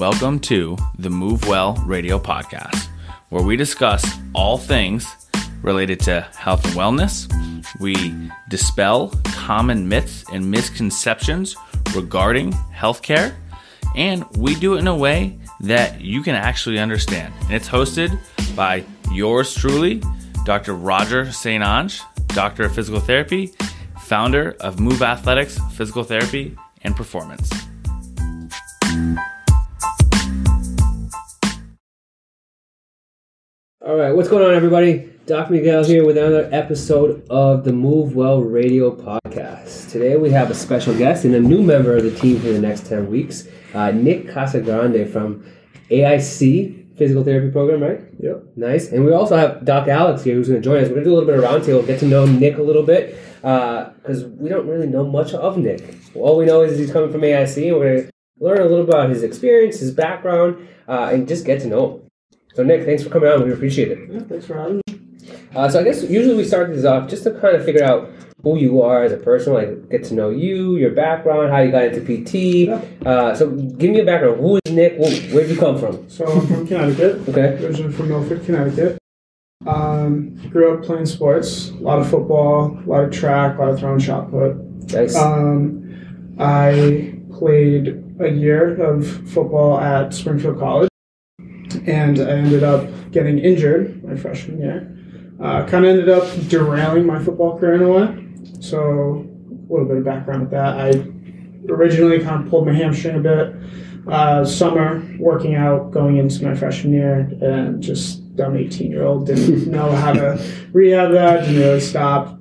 Welcome to the Move Well Radio Podcast, where we discuss all things related to health and wellness. We dispel common myths and misconceptions regarding healthcare, and we do it in a way that you can actually understand. And it's hosted by yours truly, Dr. Roger St. Ange, Doctor of Physical Therapy, founder of Move Athletics Physical Therapy and Performance. Right, what's going on, everybody? Doc Miguel here with another episode of the Move Well Radio podcast. Today we have a special guest and a new member of the team for the next 10 weeks, uh, Nick Casagrande from AIC Physical Therapy Program, right? Yep. Nice. And we also have Doc Alex here who's going to join us. We're going to do a little bit of roundtable, get to know Nick a little bit, because we don't really know much of Nick. All we know is he's coming from AIC, and we're going to learn a little bit about his experience, his background, uh, and just get to know him. So, Nick, thanks for coming on. We appreciate it. Yeah, thanks for having me. Uh, so I guess usually we start these off just to kind of figure out who you are as a person, like get to know you, your background, how you got into PT. Uh, so give me a background. Who is Nick? Where did you come from? So I'm from Connecticut, Okay. originally from Milford, Connecticut. Um, grew up playing sports, a lot of football, a lot of track, a lot of throwing shot put. Nice. Um, I played a year of football at Springfield College, and I ended up getting injured my freshman year. Uh, kind of ended up derailing my football career in a way. So a little bit of background with that. I originally kind of pulled my hamstring a bit. Uh, summer working out going into my freshman year, and just dumb 18 year old didn't know how to rehab that. Didn't really stop.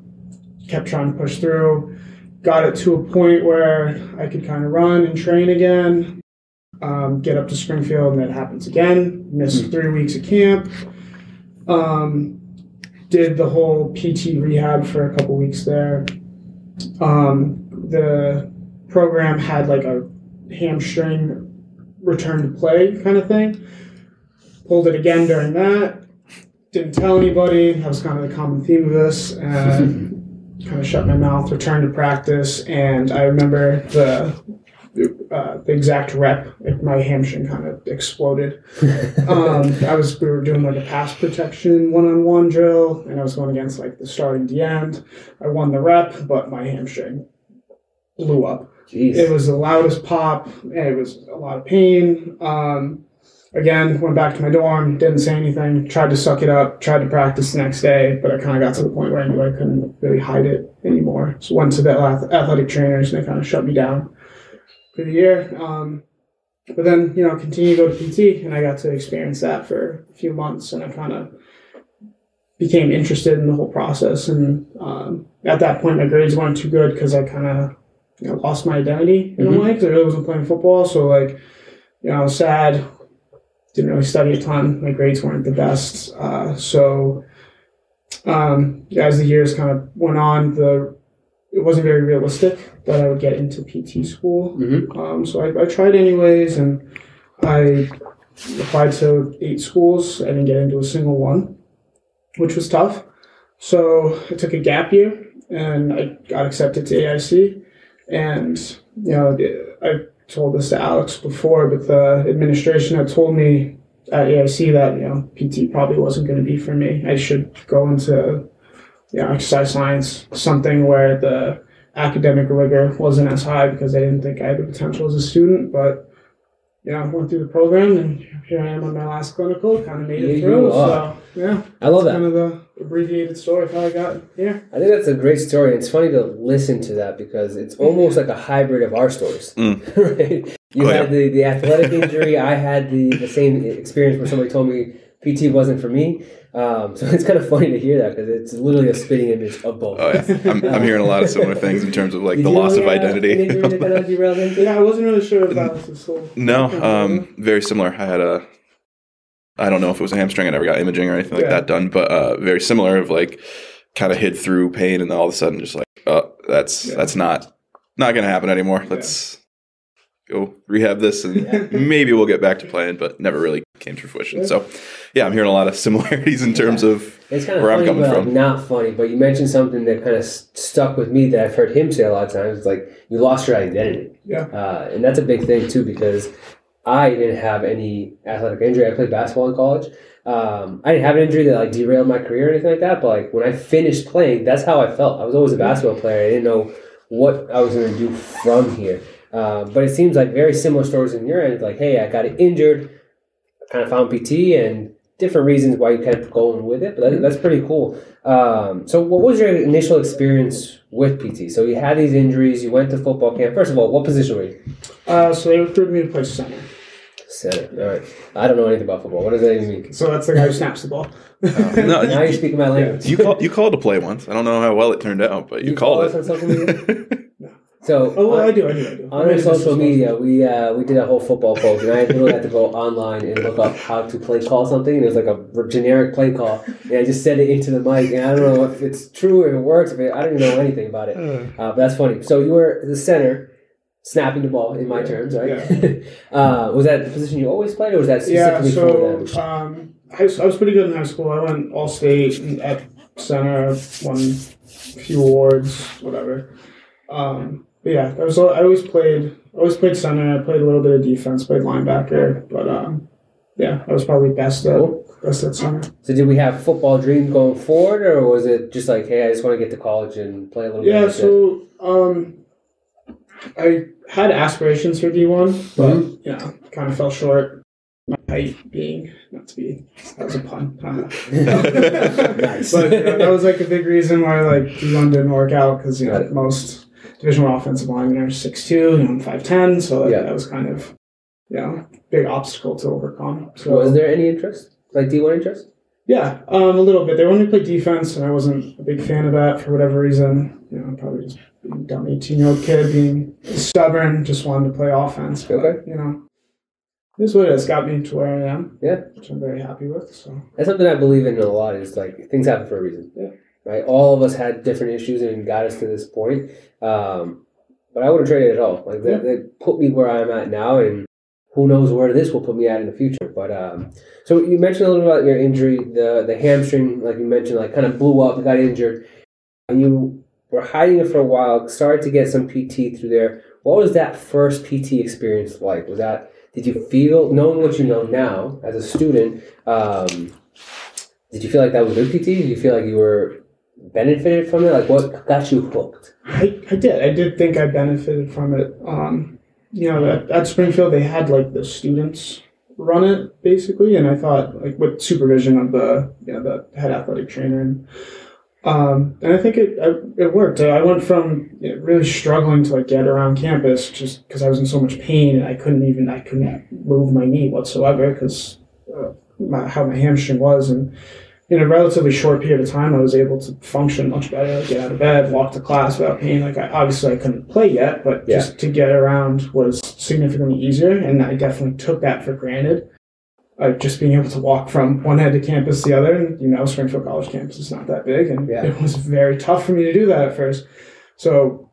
Kept trying to push through got it to a point where I could kind of run and train again, um, get up to Springfield, and that happens again. Missed three weeks of camp. Um, did the whole PT rehab for a couple weeks there. Um, the program had like a hamstring return to play kind of thing. Pulled it again during that. Didn't tell anybody. That was kind of the common theme of this. And kind of shut my mouth, returned to practice, and I remember the uh, the exact rep, like my hamstring kind of exploded. um, I was we were doing like a pass protection one on one drill, and I was going against like the starting D end. I won the rep, but my hamstring blew up. It was the loudest pop, and it was a lot of pain. Um, again, went back to my dorm, didn't say anything, tried to suck it up, tried to practice the next day, but I kind of got to the point where I knew I couldn't really hide it anymore. So went to the athletic trainers, and they kind of shut me down for the year. Um, but then, you know, continue to go to PT, and I got to experience that for a few months, and I kind of became interested in the whole process. And um, at that point, my grades weren't too good because I kind of you know, lost my identity in Mhm. a way because I really wasn't playing football. So like, you know, I was sad. Didn't really study a ton. My grades weren't the best. Uh, so um, as the years kind of went on, the it wasn't very realistic that I would get into PT school. Mhm. Um, so I, I tried anyways, and I applied to eight schools. I didn't get into a single one, which was tough. So I took a gap year, and I got accepted to AIC. And you know, I told this to Alex before, but the administration had told me at AIC that you know PT probably wasn't going to be for me. I should go into you know, exercise science, something where the academic rigor wasn't as high because I didn't think I had the potential as a student. But you know, I went through the program, and here I am on my last clinical. Kind of made Here it you through. So yeah, I love that. kind of the abbreviated story of how I got here. I think that's a great story. and It's funny to listen to that because it's almost like a hybrid of our stories. Mm. right? You Oh, had the, the athletic injury. I had the, the same experience where somebody told me PT wasn't for me. Um, so it's kind of funny to hear that because it's literally a spitting image of both. Oh yeah, I'm, I'm hearing a lot of similar things in terms of like Did the you loss of really have identity. injury that kind of derailed anything? Yeah, I wasn't really sure if that was the soul. no, um, very similar. I had a, I don't know if it was a hamstring. I never got imaging or anything like Yeah. that done, but uh, very similar. Of like, kind of hid through pain, and then all of a sudden, just like, oh, that's Yeah. that's not not gonna happen anymore. Let's go rehab this, and maybe we'll get back to playing. But never really came to fruition. So, yeah, I'm hearing a lot of similarities in terms of It's kind of Where I'm coming but from. not funny. But you mentioned something that kind of stuck with me that I've heard him say a lot of times. It's like you lost your identity. Yeah. Uh, and that's a big thing too because I didn't have any athletic injury. I played basketball in college. Um, I didn't have an injury that like derailed my career or anything like that. But like when I finished playing, that's how I felt. I was always a basketball player. I didn't know what I was going to do from here. Um, but it seems like very similar stories in your end. Like, hey, I got injured, kind of found PT, and different reasons why you kept going with it. But that, that's pretty cool. Um, so, what was your initial experience with PT? So, you had these injuries. You went to football camp. First of all, what position were you? Uh, so they recruited me to play center. Center. All right. I don't know anything about football. What does that even mean? So that's the guy who snaps the ball. No, now you, you're speaking my language. you called you called to play once. I don't know how well it turned out, but you, You called follow it. So Oh, well, on- I do, I do, I do. On our social media, we uh, we did a whole football post, and I literally had to go online and look up how to play call something. And it was like a generic play call, and I just said it into the mic. And I don't know if it's true, if it works, if it, I don't even know anything about it. Uh, but that's funny. So you were the center, snapping the ball in my terms, right? uh, was that the position you always played, or was that Yeah, specifically for so them? um, I, was, I was pretty good in high school. I went all state at center, won a few awards, whatever. Um, but yeah, I was I always played always played center. I played a little bit of defense, played linebacker, but um, yeah, I was probably best at best at center. So did we have football dreams going forward, or was it just like, hey, I just want to get to college and play a little bit? Yeah, so um, I had aspirations for D one, but Mhm. you know, kind of fell short. My height being not to be that was a pun. Nice. but you know, that was like a big reason why like D one didn't work out because you know most Division one offensive linemen are six two, I'm five ten, so like, Yeah. that was kind of know big obstacle to overcome. So was there any interest, like D one interest? yeah, um, a little bit. They wanted to play defense, and I wasn't a big fan of that for whatever reason. You know, probably just being a dumb eighteen-year-old kid, being stubborn, just wanted to play offense. But, Okay. You know, this is what it has got me to where I am. Yeah. which I'm very happy with. So That's something I believe in a lot. Is like things happen for a reason. Yeah. Right. All of us had different issues and got us to this point. Um, but I wouldn't trade it at all. Like that, put me where I'm at now, and who knows where this will put me at in the future. But um, so you mentioned a little about your injury, the the hamstring, like you mentioned, like kind of blew up, got injured, and you were hiding it for a while. Started to get some PT through there. What was that first PT experience like? Was that did you feel knowing what you know now as a student? Um, did you feel like that was good PT? Did you feel like you were benefited from it? Like what got you hooked? I, I did. I did think I benefited from it. Um, you know, at, at Springfield they had like the students run it basically, and I thought like with supervision of the you know the head athletic trainer and. Um, and I think it I, it worked. I went from you know, really struggling to like get around campus just because I was in so much pain and I couldn't even I couldn't move my knee whatsoever because uh, how my hamstring was and in a relatively short period of time I was able to function much better, get out of bed, walk to class without pain. Like I, obviously I couldn't play yet, but Yeah. just to get around was significantly easier, and I definitely took that for granted uh, just being able to walk from one end of campus to the other. And you know, Springfield College campus is not that big, and Yeah. it was very tough for me to do that at first. So,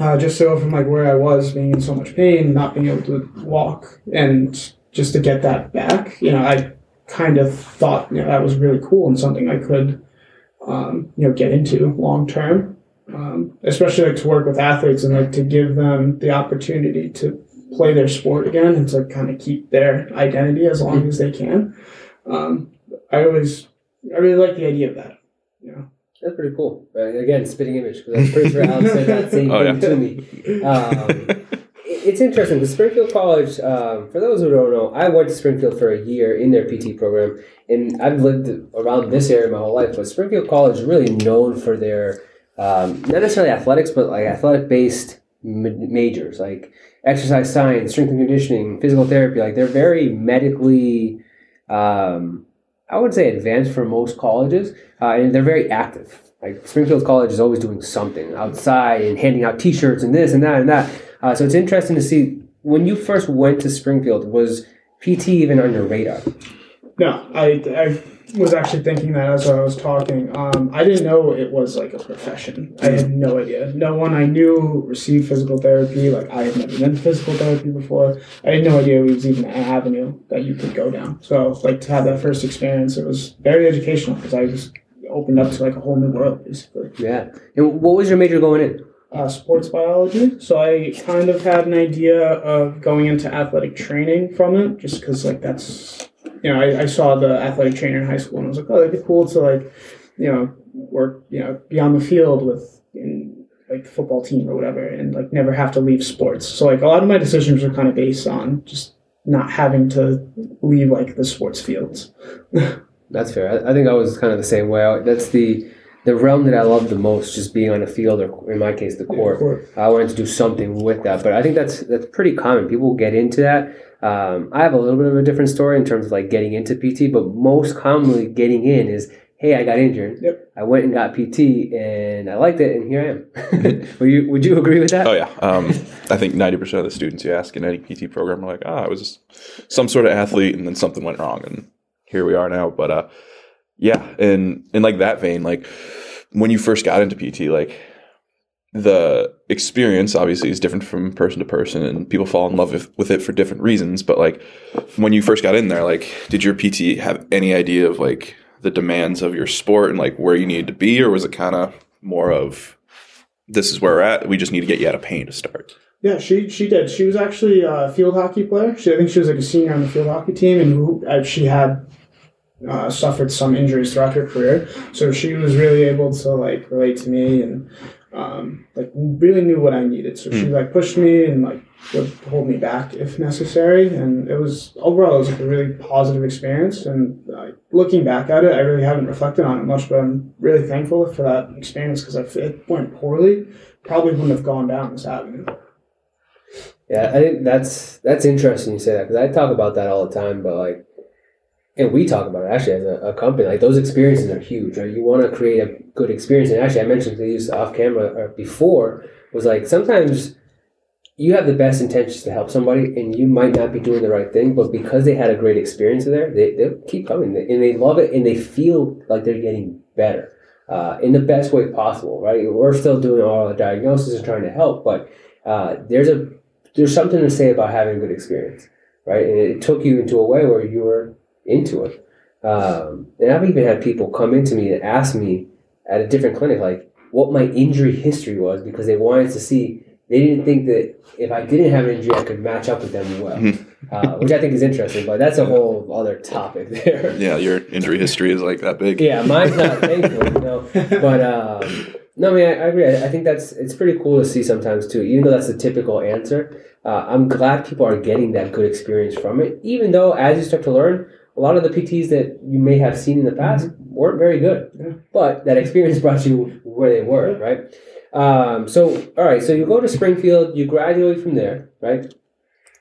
uh, just so from like where I was, being in so much pain, not being able to walk, and just to get that back, you know, I kind of thought you know that was really cool and something I could, um, you know, get into long term. Um, especially like to work with athletes and like to give them the opportunity to play their sport again and to kind of keep their identity as long as they can. Um, I always, I really like the idea of that. You know, That's pretty cool. Right? Again, spitting image because I'm pretty sure Alex said that same Oh, thing yeah. to me. Um, it- it's interesting because Springfield College, um, for those who don't know, I went to Springfield for a year in their PT program, and I've lived around this area my whole life. But Springfield College is really known for their um, not necessarily athletics, but like athletic based majors, like exercise science, strength and conditioning, physical therapy. Like they're very medically. Um, I would say advanced for most colleges, uh, and they're very active. Like Springfield College is always doing something outside and handing out T-shirts and this and that and that. Uh, so it's interesting to see when you first went to Springfield. Was PT even on your radar? no, I, I was actually thinking that as I was talking. Um, I didn't know it was like a profession. I had no idea. No one I knew received physical therapy. Like I had never been to physical therapy before. I had no idea it was even an avenue that you could go down. So like to have that first experience, it was very educational because I just opened up to like a whole new world basically. Yeah. And what was your major going in? Uh, sports biology, so I kind of had an idea of going into athletic training from it, just because like that's you know I, I saw the athletic trainer in high school and I was like, oh, that'd be cool to like you know work you know be on the field with in, like the football team or whatever, and like never have to leave sports. So like a lot of my decisions were kind of based on just not having to leave like the sports fields. That's fair. I, I think I was kind of the same way. I, that's the the realm that I love the most, just being on a field or in my case the court. court. I wanted to do something with that, but I think that's that's pretty common. People get into that. Um, I have a little bit of a different story in terms of like getting into PT, but most commonly getting in is, hey, I got injured. Yep. I went and got PT, and I liked it, and here I am. would you Would you agree with that? Oh yeah, um, I think ninety percent of the students you ask in any PT program are like, "Ah, I was just some sort of athlete, and then something went wrong, and here we are now." But uh, yeah, and in like that vein, like when you first got into PT, like the experience obviously is different from person to person, and people fall in love with, with it for different reasons. But like when you first got in there, like did your PT have any idea of like the demands of your sport and like where you needed to be, or was it kind of more of this is where we're at. We just need to get you out of pain to start. Yeah, she she did. She was actually a field hockey player. She I think she was like a senior on the field hockey team, and uh, she had uh, suffered some injuries throughout her career. So she was really able to like relate to me and um, like really knew what I needed. So she like pushed me and like would hold me back if necessary. And it was overall it was like a really positive experience. And like looking back at it, I really haven't reflected on it much, but I'm really thankful for that experience because if it went poorly, probably wouldn't have gone down this avenue. Yeah, I think that's that's interesting you say that because I talk about that all the time, but like, and we talk about it actually as a, a company. Like those experiences are huge, right? You want to create a good experience, and actually, I mentioned to you off camera before was like sometimes you have the best intentions to help somebody, and you might not be doing the right thing, but because they had a great experience there, they they keep coming and they love it, and they feel like they're getting better. Uh, in the best way possible, right? We're still doing all the diagnosis and trying to help, but uh, there's a there's something to say about having a good experience, right? And it took you into a way where you were into it. Um, and I've even had people come into me and ask me at a different clinic, like, what my injury history was because they wanted to see, they didn't think that if I didn't have an injury, I could match up with them well, uh, which I think is interesting, but that's a whole other topic there. Yeah, your injury history is like that big. Yeah, mine's not thankfully, no. But um, no, I mean, I, I agree. I, I think that's it's pretty cool to see sometimes too. Even though that's the typical answer, uh, I'm glad people are getting that good experience from it. Even though, as you start to learn, a lot of the PTs that you may have seen in the past weren't very good, Yeah. but that experience brought you where they were, right? Um, so, all right, so you go to Springfield, you graduate from there, right?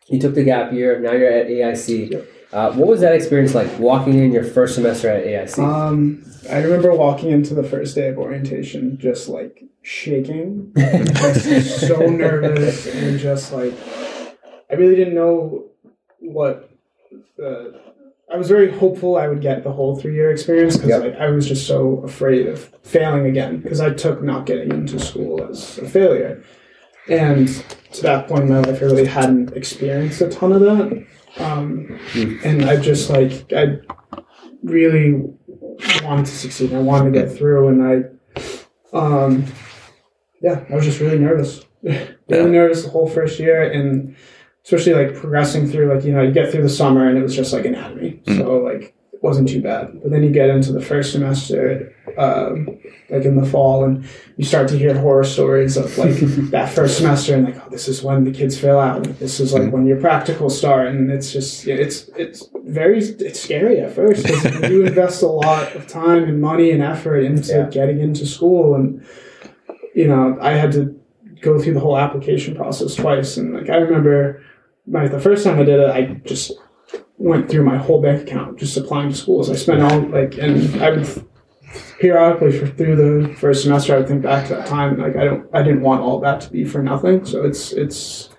You took the gap year. Now you're at AIC. Yep. Uh, what was that experience like walking in your first semester at AIC? Um, I remember walking into the first day of orientation just like shaking, just so nervous, and just like I really didn't know what. Uh, I was very hopeful I would get the whole three year experience because Yep. I, I was just so afraid of failing again because I took not getting into school as a failure. And to that point in my life, I really hadn't experienced a ton of that. Um, and I just like, I really wanted to succeed. I wanted to get through, and I, um, yeah, I was just really nervous, really Yeah. nervous the whole first year, and especially like progressing through, like you know, you get through the summer, and it was just like anatomy, so like it wasn't too bad. But then you get into the first semester, um, like in the fall, and you start to hear horror stories of like that first semester, and like, oh, this is when the kids fail out. This is like when your practicals start, and it's just it's it's very it's scary at first. you invest a lot of time and money and effort into Yeah. getting into school, and you know, I had to go through the whole application process twice, and like I remember, my the first time I did it, I just went through my whole bank account just applying to schools. I spent all like, and I would periodically for, through the first semester, I would think back to that time. Like I don't, I didn't want all that to be for nothing. So it's it's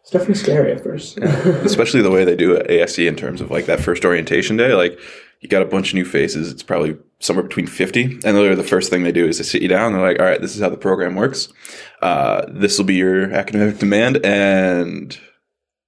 it's definitely scary at first. especially the way they do ASC in terms of like that first orientation day. Like you got a bunch of new faces. It's probably somewhere between 50. And literally the first thing they do is they sit you down. And they're like, all right, this is how the program works. Uh, this will be your academic demand. And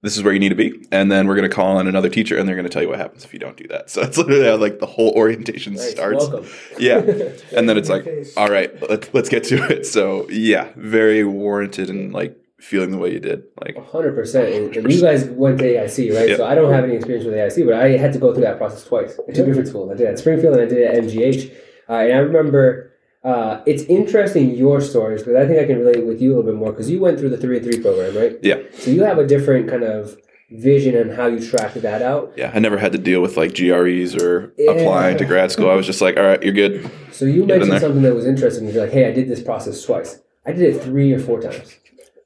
this is where you need to be, and then we're going to call on another teacher, and they're going to tell you what happens if you don't do that. So that's literally how like the whole orientation starts. welcome. Yeah, and then it's like, all right, let's let's get to it. So yeah, very warranted and like feeling the way you did. Like hundred percent. And and you guys went to AIC, right? Yeah. So I don't have any experience with AIC, but I had to go through that process twice at two different schools. I did it at Springfield and I did it at MGH. Uh, and I remember uh, it's interesting your stories because I think I can relate with you a little bit more because you went through the three and three program, right? yeah, So you have a different kind of vision on how you track that out. yeah. I never had to deal with like GREs or Yeah. applying to grad school. I was just like, all right, you're good. So you in mentioned something that was interesting. You're like, hey, I did this process twice. I did it three or four times,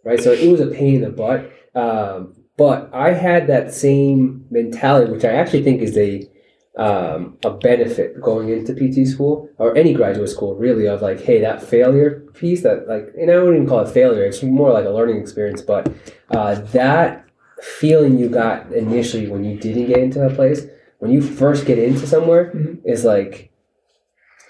right? So it was a pain in the butt. Um, but I had that same mentality, which I actually think is a um, a benefit going into PT school or any graduate school, really, of like, hey, that failure piece, that like, and I wouldn't even call it failure. It's more like a learning experience. But uh, that feeling you got initially when you didn't get into a place, when you first get into somewhere, Mhm. is like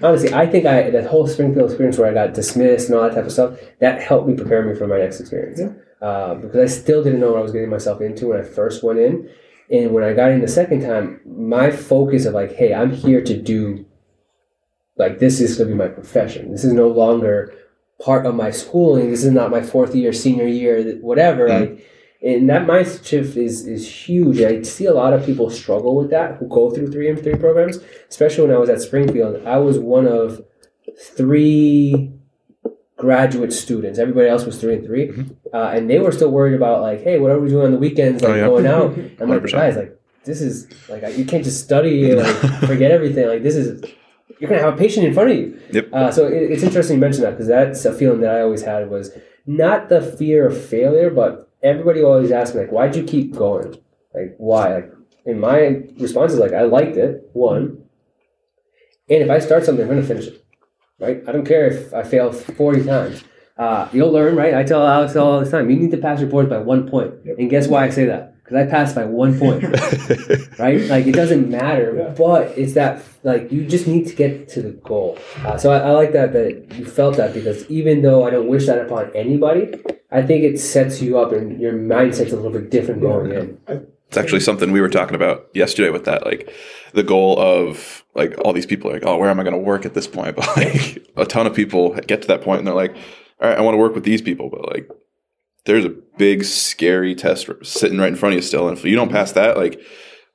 honestly, I think I that whole Springfield experience where I got dismissed and all that type of stuff that helped me prepare me for my next experience. Yeah. Uh, because I still didn't know what I was getting myself into when I first went in, and when I got in the second time, my focus of like, hey, I'm here to do, like, this is going to be my profession. This is no longer part of my schooling. This is not my fourth year, senior year, whatever. Mhm. Like, and that mindset shift is is huge. I see a lot of people struggle with that who go through three and three programs especially when I was at Springfield, I was one of three graduate students. Everybody else was three and 3 uh, and they were still worried about like, hey, what are we doing on the weekends? Like Oh, yeah. going out. I'm like, 100%. guys, like this is like you can't just study and like forget everything. Like this is you're gonna have a patient in front of you. Yep. Uh, so it, it's interesting you mention that because that's a feeling that I always had was not the fear of failure, but everybody always asked me like, why'd you keep going? Like why? Like, and my response is like, I liked it. One, and if I start something, I'm to finish it. Right? I don't care if I fail 40 times. Uh, you'll learn, right? I tell Alex all the time, you need to pass your boards by one point. And guess why I say that? Because I passed by one point, right? Like it doesn't matter, Yeah. but it's that like you just need to get to the goal. Uh, so I, I like that that you felt that because even though I don't wish that upon anybody, I think it sets you up and your mindset's a little bit different going in. It's actually something we were talking about yesterday with that, like the goal of like all these people are like, oh, where am I going to work at this point? But like a ton of people get to that point and they're like, all right, I want to work with these people, but like there's a big scary test sitting right in front of you still, and if you don't pass that, like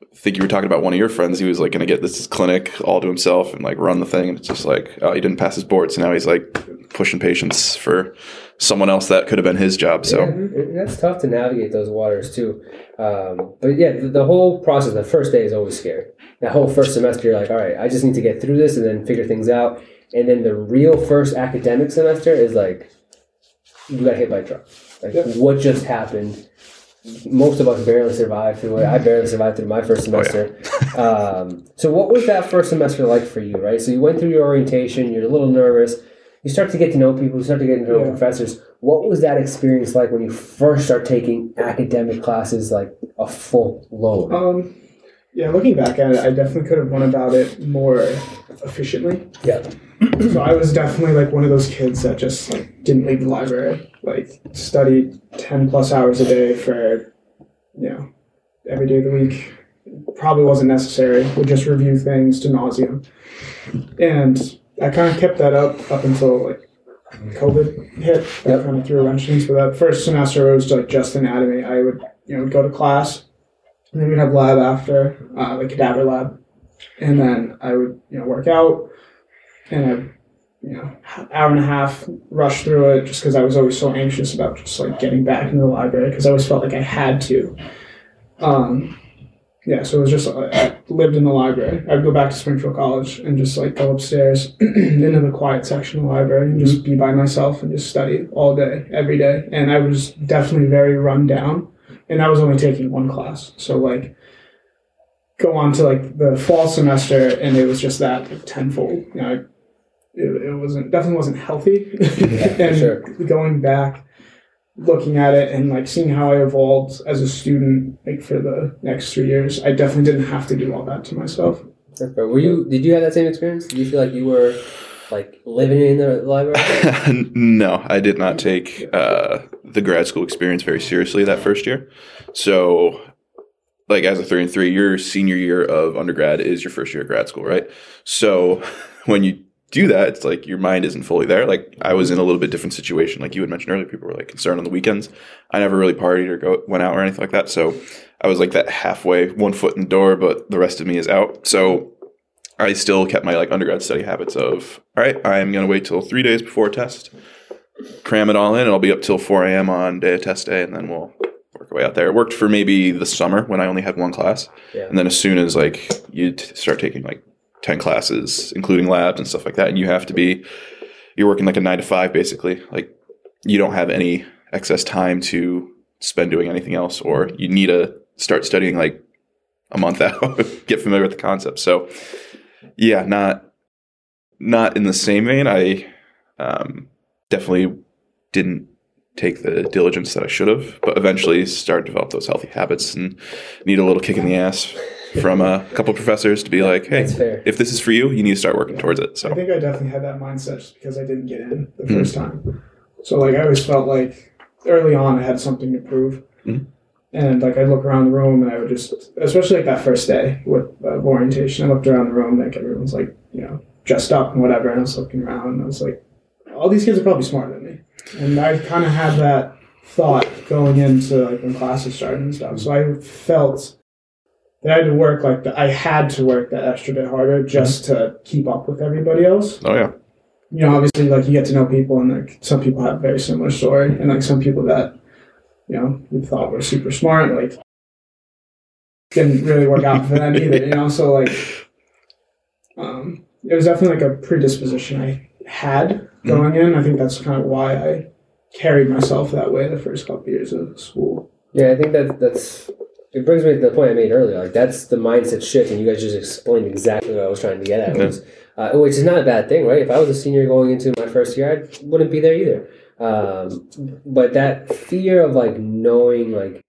I think you were talking about one of your friends, he was like going to get this clinic all to himself and like run the thing, and it's just like, oh, he didn't pass his board, so now he's like pushing patients for someone else that could have been his job. So. Yeah, that's tough to navigate those waters too. Um, but yeah, the, the whole process, the first day is always scary. That whole first semester, you're like, all right, I just need to get through this and then figure things out. And then the real first academic semester is like, you got hit by a truck. Like, Yeah. what just happened? Most of us barely survived through it. I barely survived through my first semester. um, so, what was that first semester like for you, right? So, you went through your orientation, you're a little nervous. You start to get to know people, you start to get to know Yeah. professors. What was that experience like when you first start taking academic classes like a full load? Um, yeah, looking back at it, I definitely could have went about it more efficiently. Yeah. So I was definitely like one of those kids that just like didn't leave the library, like studied ten plus hours a day for, you know, every day of the week. Probably wasn't necessary. Would just review things to nauseum, and I kind of kept that up up until like COVID hit. That Yep. kind of threw a wrench in. That first semester it was like just anatomy. I would you know go to class, and then we'd have lab after, uh, like cadaver lab, and then I would you know work out, and I you know hour and a half rush through it just because I was always so anxious about just like getting back into the library because I always felt like I had to. Um, yeah, so it was just I lived in the library. I'd go back to Springfield College and just like go upstairs into the quiet section of the library and just mm-hmm. be by myself and just study all day, every day. And I was definitely very run down, and I was only taking one class. So like, go on to like the fall semester, and it was just that like, tenfold. You know, it, it wasn't definitely wasn't healthy. for and sure. going back, looking at it, and like seeing how I evolved as a student, like for the next three years, I definitely didn't have to do all that to myself. That's. Were you? Did you have that same experience? Did you feel like you were like living in the library? no, I did not take uh, the grad school experience very seriously that first year. So, like as a three and three, your senior year of undergrad is your first year of grad school, right? So, when you do that, it's like your mind isn't fully there. Like I was in a little bit different situation. Like you had mentioned earlier, people were like concerned on the weekends. I never really partied or go went out or anything like that. So I was like that halfway, one foot in the door, but the rest of me is out. So I still kept my like undergrad study habits of all right, I'm gonna wait till three days before a test, cram it all in, and I'll be up till four a.m. on day of test day, and then we'll work our way out there. It worked for maybe the summer when I only had one class, Yeah. and then as soon as like you start taking like 10 classes, including labs and stuff like that. And you have to be, you're working like a nine to five basically. Like you don't have any excess time to spend doing anything else, or you need to start studying like a month out, get familiar with the concept. So yeah, not, not in the same vein. I um, definitely didn't take the diligence that I should have, but eventually started to develop those healthy habits and need a little kick in the ass from a couple professors to be like, hey, if this is for you, you need to start working towards it. So I think I definitely had that mindset just because I didn't get in the Mhm. first time. So like I always felt like early on I had something to prove. Mhm. And like I'd look around the room and I would just, especially like that first day with uh, orientation, I looked around the room like everyone's like, you know, dressed up and whatever. And I was looking around and I was like, all these kids are probably smarter than me. And I kind of had that thought going into like when classes started and stuff. So I felt that I had to work like the, I had to work that extra bit harder just to keep up with everybody else. oh yeah, You know, obviously, like you get to know people, and like some people have a very similar story, and like some people that you know we thought were super smart, like didn't really work out for them either. You know, so like um, it was definitely like a predisposition I had going in. I think that's kind of why I carried myself that way the first couple years of school. Yeah, I think that that's it brings me to the point I made earlier. Like that's the mindset shift, and you guys just explained exactly what I was trying to get at. Yeah. Was, uh, which is not a bad thing, right? If I was a senior going into my first year, I wouldn't be there either. Um, but that fear of like knowing like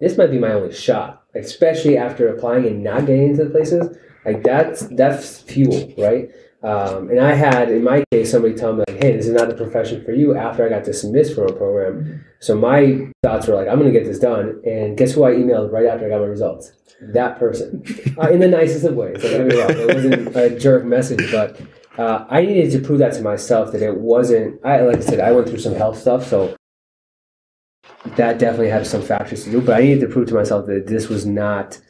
this might be my only shot, like, especially after applying and not getting into the places, like that's that's fuel, right? Um, and I had, in my case, somebody tell me like, "Hey, this is not the profession for you." After I got dismissed from a program, so my thoughts were like, "I'm going to get this done." And guess who I emailed right after I got my results? That person, uh, in the nicest of ways. Like, don't get it wasn't a jerk message, but uh, I needed to prove that to myself that it wasn't. I like I said, I went through some health stuff, so that definitely had some factors to do. But I needed to prove to myself that this was not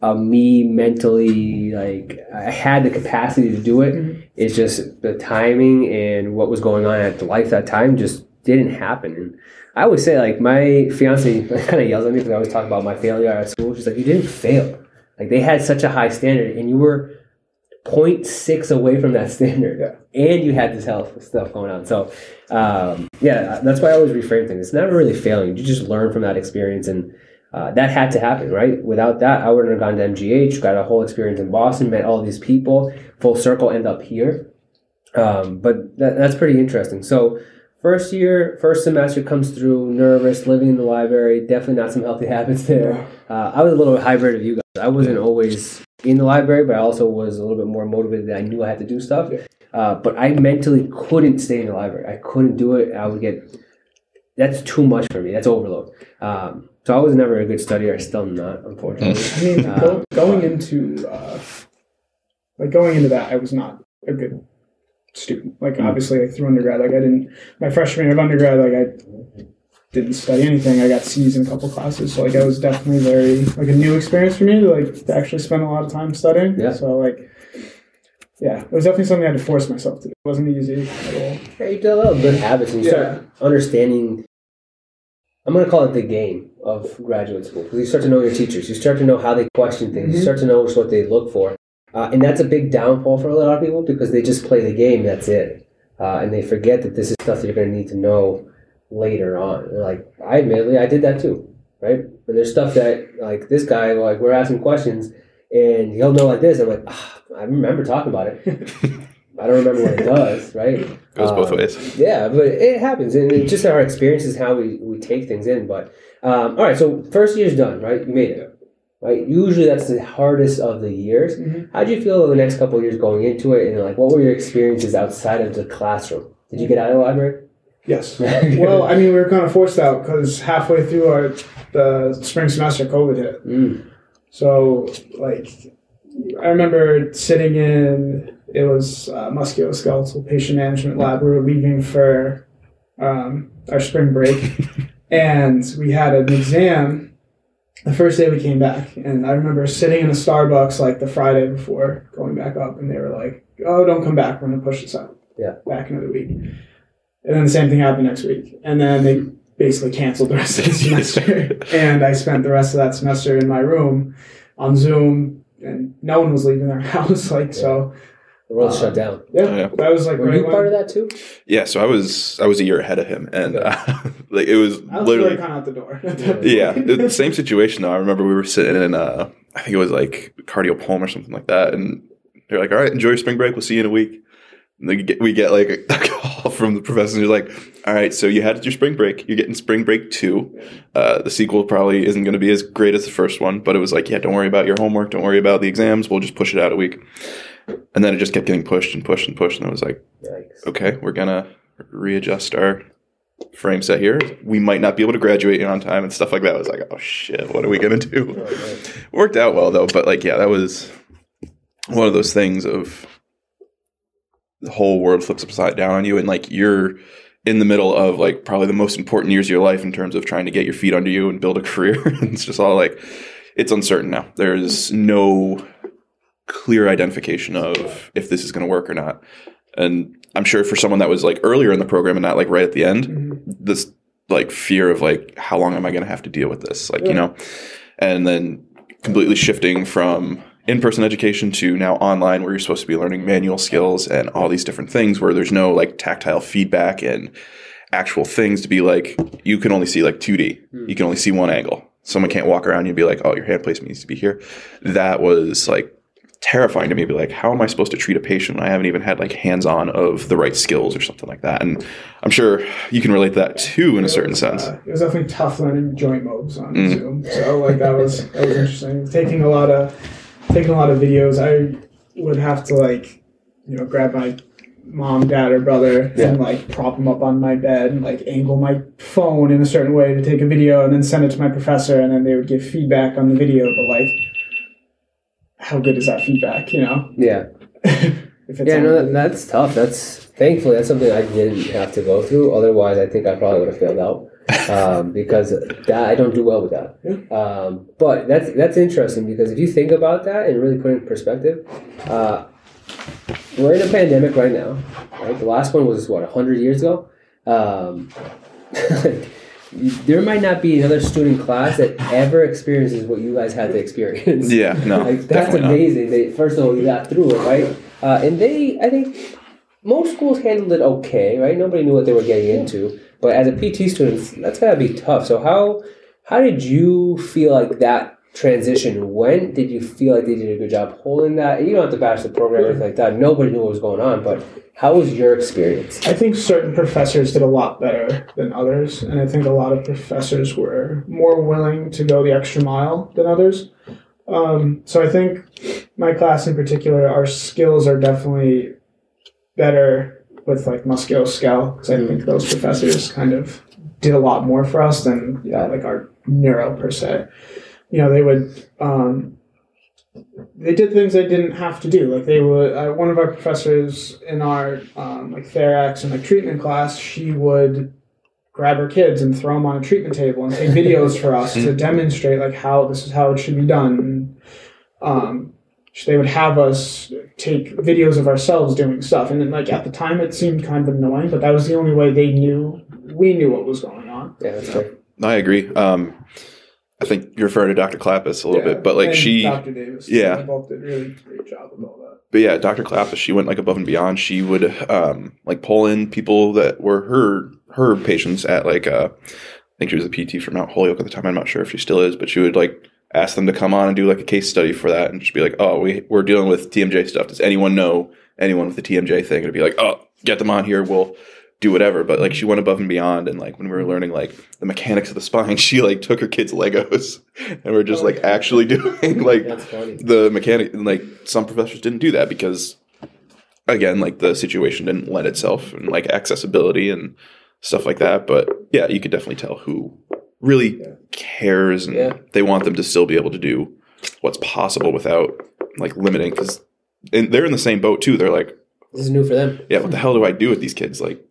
a me mentally like I had the capacity to do it. It's just the timing and what was going on at the life that time just didn't happen. And I always say like my fiance kind of yells at me because I always talk about my failure at school. She's like, "You didn't fail. Like they had such a high standard, and you were." 0.6 away from that standard and you had this health stuff going on so um, yeah that's why i always reframe things it's never really failing you just learn from that experience and uh, that had to happen right? Without that i wouldn't have gone to mgh got a whole experience in boston met all these people full circle end up here. Um, but that, that's pretty interesting. So first year first semester comes through nervous living in the library definitely not some healthy habits there. Uh, i was a little hybrid of you guys. I wasn't always in the library but i also was a little bit more motivated that i knew i had to do stuff. Uh, but i mentally couldn't stay in the library. I couldn't do it. I would get that's too much for me. That's overload. Um, so i was never a good studier i still am not unfortunately I mean, Uh, go, going into uh, like going into that, I was not a good student. Like obviously, like through undergrad, like I didn't. My freshman year of undergrad, like I didn't study anything. I got C's in a couple classes, so like I was definitely very like a new experience for me to like to actually spend a lot of time studying. Yeah. So like, yeah, it was definitely something I had to force myself to. do. It wasn't easy at all. Yeah, you develop good habits and you start understanding. I'm going to call it the game of graduate school because you start to know your teachers. You start to know how they question things. You Mhm. start to know what they look for, uh, and that's a big downfall for a lot of people because they just play the game. That's it, uh, and they forget that this is stuff that you're going to need to know later on. And like I admittedly, I did that too, right? And there's stuff that like this guy, like we're asking questions, and he'll know like this. I'm like, ah, I remember talking about it. I don't remember what it does, right? goes both Um, ways. yeah, but it happens, and it's just our experience is how we, we take things in. But um, all right, so first year's done, right? You made it. right? Usually that's the hardest of the years. Mhm. How did you feel the next couple of years going into it, and like what were your experiences outside of the classroom? Did you get out of the library? Yes. well, I mean, we were kind of forced out because halfway through our the spring semester, COVID hit. Mm. So, like, I remember sitting in it was uh, musculoskeletal patient management lab. We were leaving for um, our spring break, and we had an exam the first day we came back. And I remember sitting in a Starbucks like the Friday before going back up, and they were like, "Oh, don't come back. We're gonna push this out." Yeah. back another week. And then the same thing happened next week, and then they basically canceled the rest of the semester. and I spent the rest of that semester in my room on Zoom, and no one was leaving their house. Like so, The world Uh, shut down. yeah, Oh, yeah. that was like Were right you when- part of that too? Yeah, so I was I was a year ahead of him, and uh, like it was I was literally kind of out the door. at yeah, point. the same situation though. I remember we were sitting in uh I think it was like cardio palm or something like that, and they're like, "All right, enjoy your spring break. We'll see you in a week." And we get, we get like a call from the professor. and he's like, "All right, so you had your spring break. You're getting spring break two. Uh, the sequel probably isn't going to be as great as the first one, but it was like, yeah, don't worry about your homework. Don't worry about the exams. We'll just push it out a week." And then it just kept getting pushed and pushed and pushed, and I was like, Yikes. okay, we're gonna readjust our frame set here. We might not be able to graduate on time and stuff like that. I was like, oh shit, what are we gonna do? Oh, man. Worked out well though, but like, yeah, that was one of those things of the whole world flips upside down on you, and like you're in the middle of like probably the most important years of your life in terms of trying to get your feet under you and build a career. and it's just all like it's uncertain now. There's no clear identification of if this is going to work or not. And I'm sure for someone that was like earlier in the program and not like right at the end, Mhm. this like fear of like how long am I going to have to deal with this, like you know, and then completely shifting from in-person education to now online where you're supposed to be learning manual skills and all these different things where there's no like tactile feedback and actual things to be like you can only see like 2D. You can only see one angle. Someone can't walk around you and be like, "Oh, your hand placement needs to be here." That was like terrifying to me. Be like, how am I supposed to treat a patient when I haven't even had like hands-on of the right skills or something like that? And I'm sure you can relate to that too in a certain was, sense. uh, it was definitely tough learning joint mobs on Mm. Zoom. So like that was that was interesting. Taking a lot of taking a lot of videos. I would have to like you know grab my mom, dad, or brother Yeah. and like prop them up on my bed and like angle my phone in a certain way to take a video and then send it to my professor and then they would give feedback on the video. But like, how good is that feedback? You know, Yeah. Yeah, no, that, that's tough. That's thankfully that's something I didn't have to go through. Otherwise, I think I probably would have failed out um, because that I don't do well with that. Um, but that's that's interesting because if you think about that and really put it in perspective, uh, we're in a pandemic right now. Right, the last one was what hundred years ago. Um, there might not be another student class that ever experiences what you guys had to experience. Yeah, no, Like that's definitely not. amazing. They first of all you got through it, right? Uh, and they, I think, most schools handled it okay, right? Nobody knew what they were getting into. But as a PT student, that's gotta be tough. So how how did you feel like that transition went? Did you feel like they did a good job holding that? You don't have to bash the program or anything like that. Nobody knew what was going on. But how was your experience? I think certain professors did a lot better than others, and I think a lot of professors were more willing to go the extra mile than others. Um, so I think my class in particular, our skills are definitely better with like musculoskeletal because I think those professors kind of did a lot more for us than Yeah. like our neuro per se. You know, they would um, they did things they didn't have to do. Like they would, uh, one of our professors in our um, like TherEx and like treatment class, she would grab her kids and throw them on a treatment table and take videos for us to demonstrate like how this is how it should be done. And, um, they would have us take videos of ourselves doing stuff, and then, like at the time it seemed kind of annoying, but that was the only way they knew we knew what was going on. Yeah, that's fair. I agree. Um, I think you're referring to Dr. Clappus a little Yeah, bit, but like she, Dr. Davis, yeah. both did really great job with all that. but yeah, Dr. Clappus, she went like above and beyond. She would um, like pull in people that were her her patients at like uh, I think she was a PT for Mount Holyoke at the time. I'm not sure if she still is, but she would like ask them to come on and do like a case study for that, and just be like, "Oh, we we're dealing with TMJ stuff. Does anyone know anyone with the TMJ thing?" And it'd be like, "Oh, get them on here. We'll do whatever. But like she went above and beyond, and like when we were learning like the mechanics of the spine, she like took her kids Legos, and we're just oh, like actually doing like the mechanic. And like some professors didn't do that because again, like the situation didn't lend itself and like accessibility and stuff like that. But yeah, you could definitely tell who really cares and Yeah. they want them to still be able to do what's possible without like limiting because and they're in the same boat too. They're like, This is new for them. yeah, what the hell do I do with these kids? Like,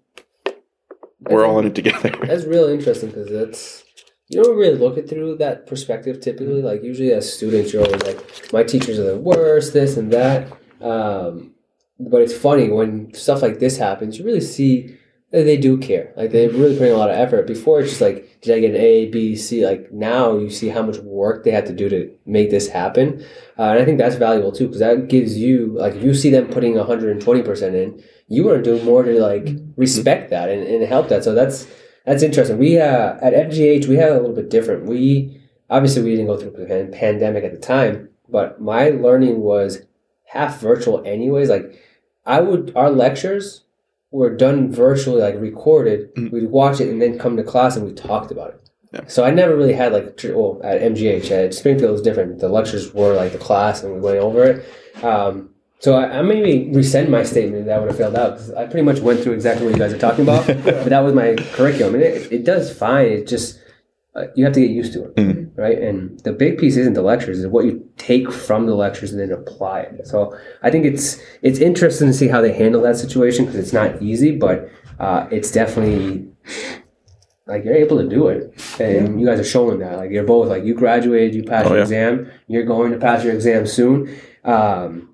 we're all in it together. That's really interesting because that's you don't really look it through that perspective typically. Like usually as students, you're always like, my teachers are the worst, this and that. Um, but it's funny when stuff like this happens, you really see that they do care. Like they're really putting a lot of effort. Before it's just like, did I get an A, B, C? Like now you see how much work they had to do to make this happen. Uh, and I think that's valuable too because that gives you like if you see them putting 120% in, you want to do more to like respect that and, and help that. So that's that's interesting. We uh, at FGH we had a little bit different. We obviously we didn't go through the pandemic at the time, but my learning was half virtual anyways. Like I would our lectures were done virtually, like recorded. Mhm. We'd watch it and then come to class and we talked about it. Yeah. So I never really had like well at MGH at Springfield was different. The lectures were like the class and we went over it. Um, so I, I maybe rescind my statement that I would have failed out 'cause I pretty much went through exactly what you guys are talking about. but that was my curriculum, and it, it does fine. It just uh, you have to get used to it, Mhm. right? And the big piece isn't the lectures; is what you take from the lectures and then apply it. So I think it's it's interesting to see how they handle that situation because it's not easy, but uh, it's definitely like you're able to do it, and you guys are showing that. Like you're both like you graduated, you passed Oh, your yeah. exam, you're going to pass your exam soon. Um,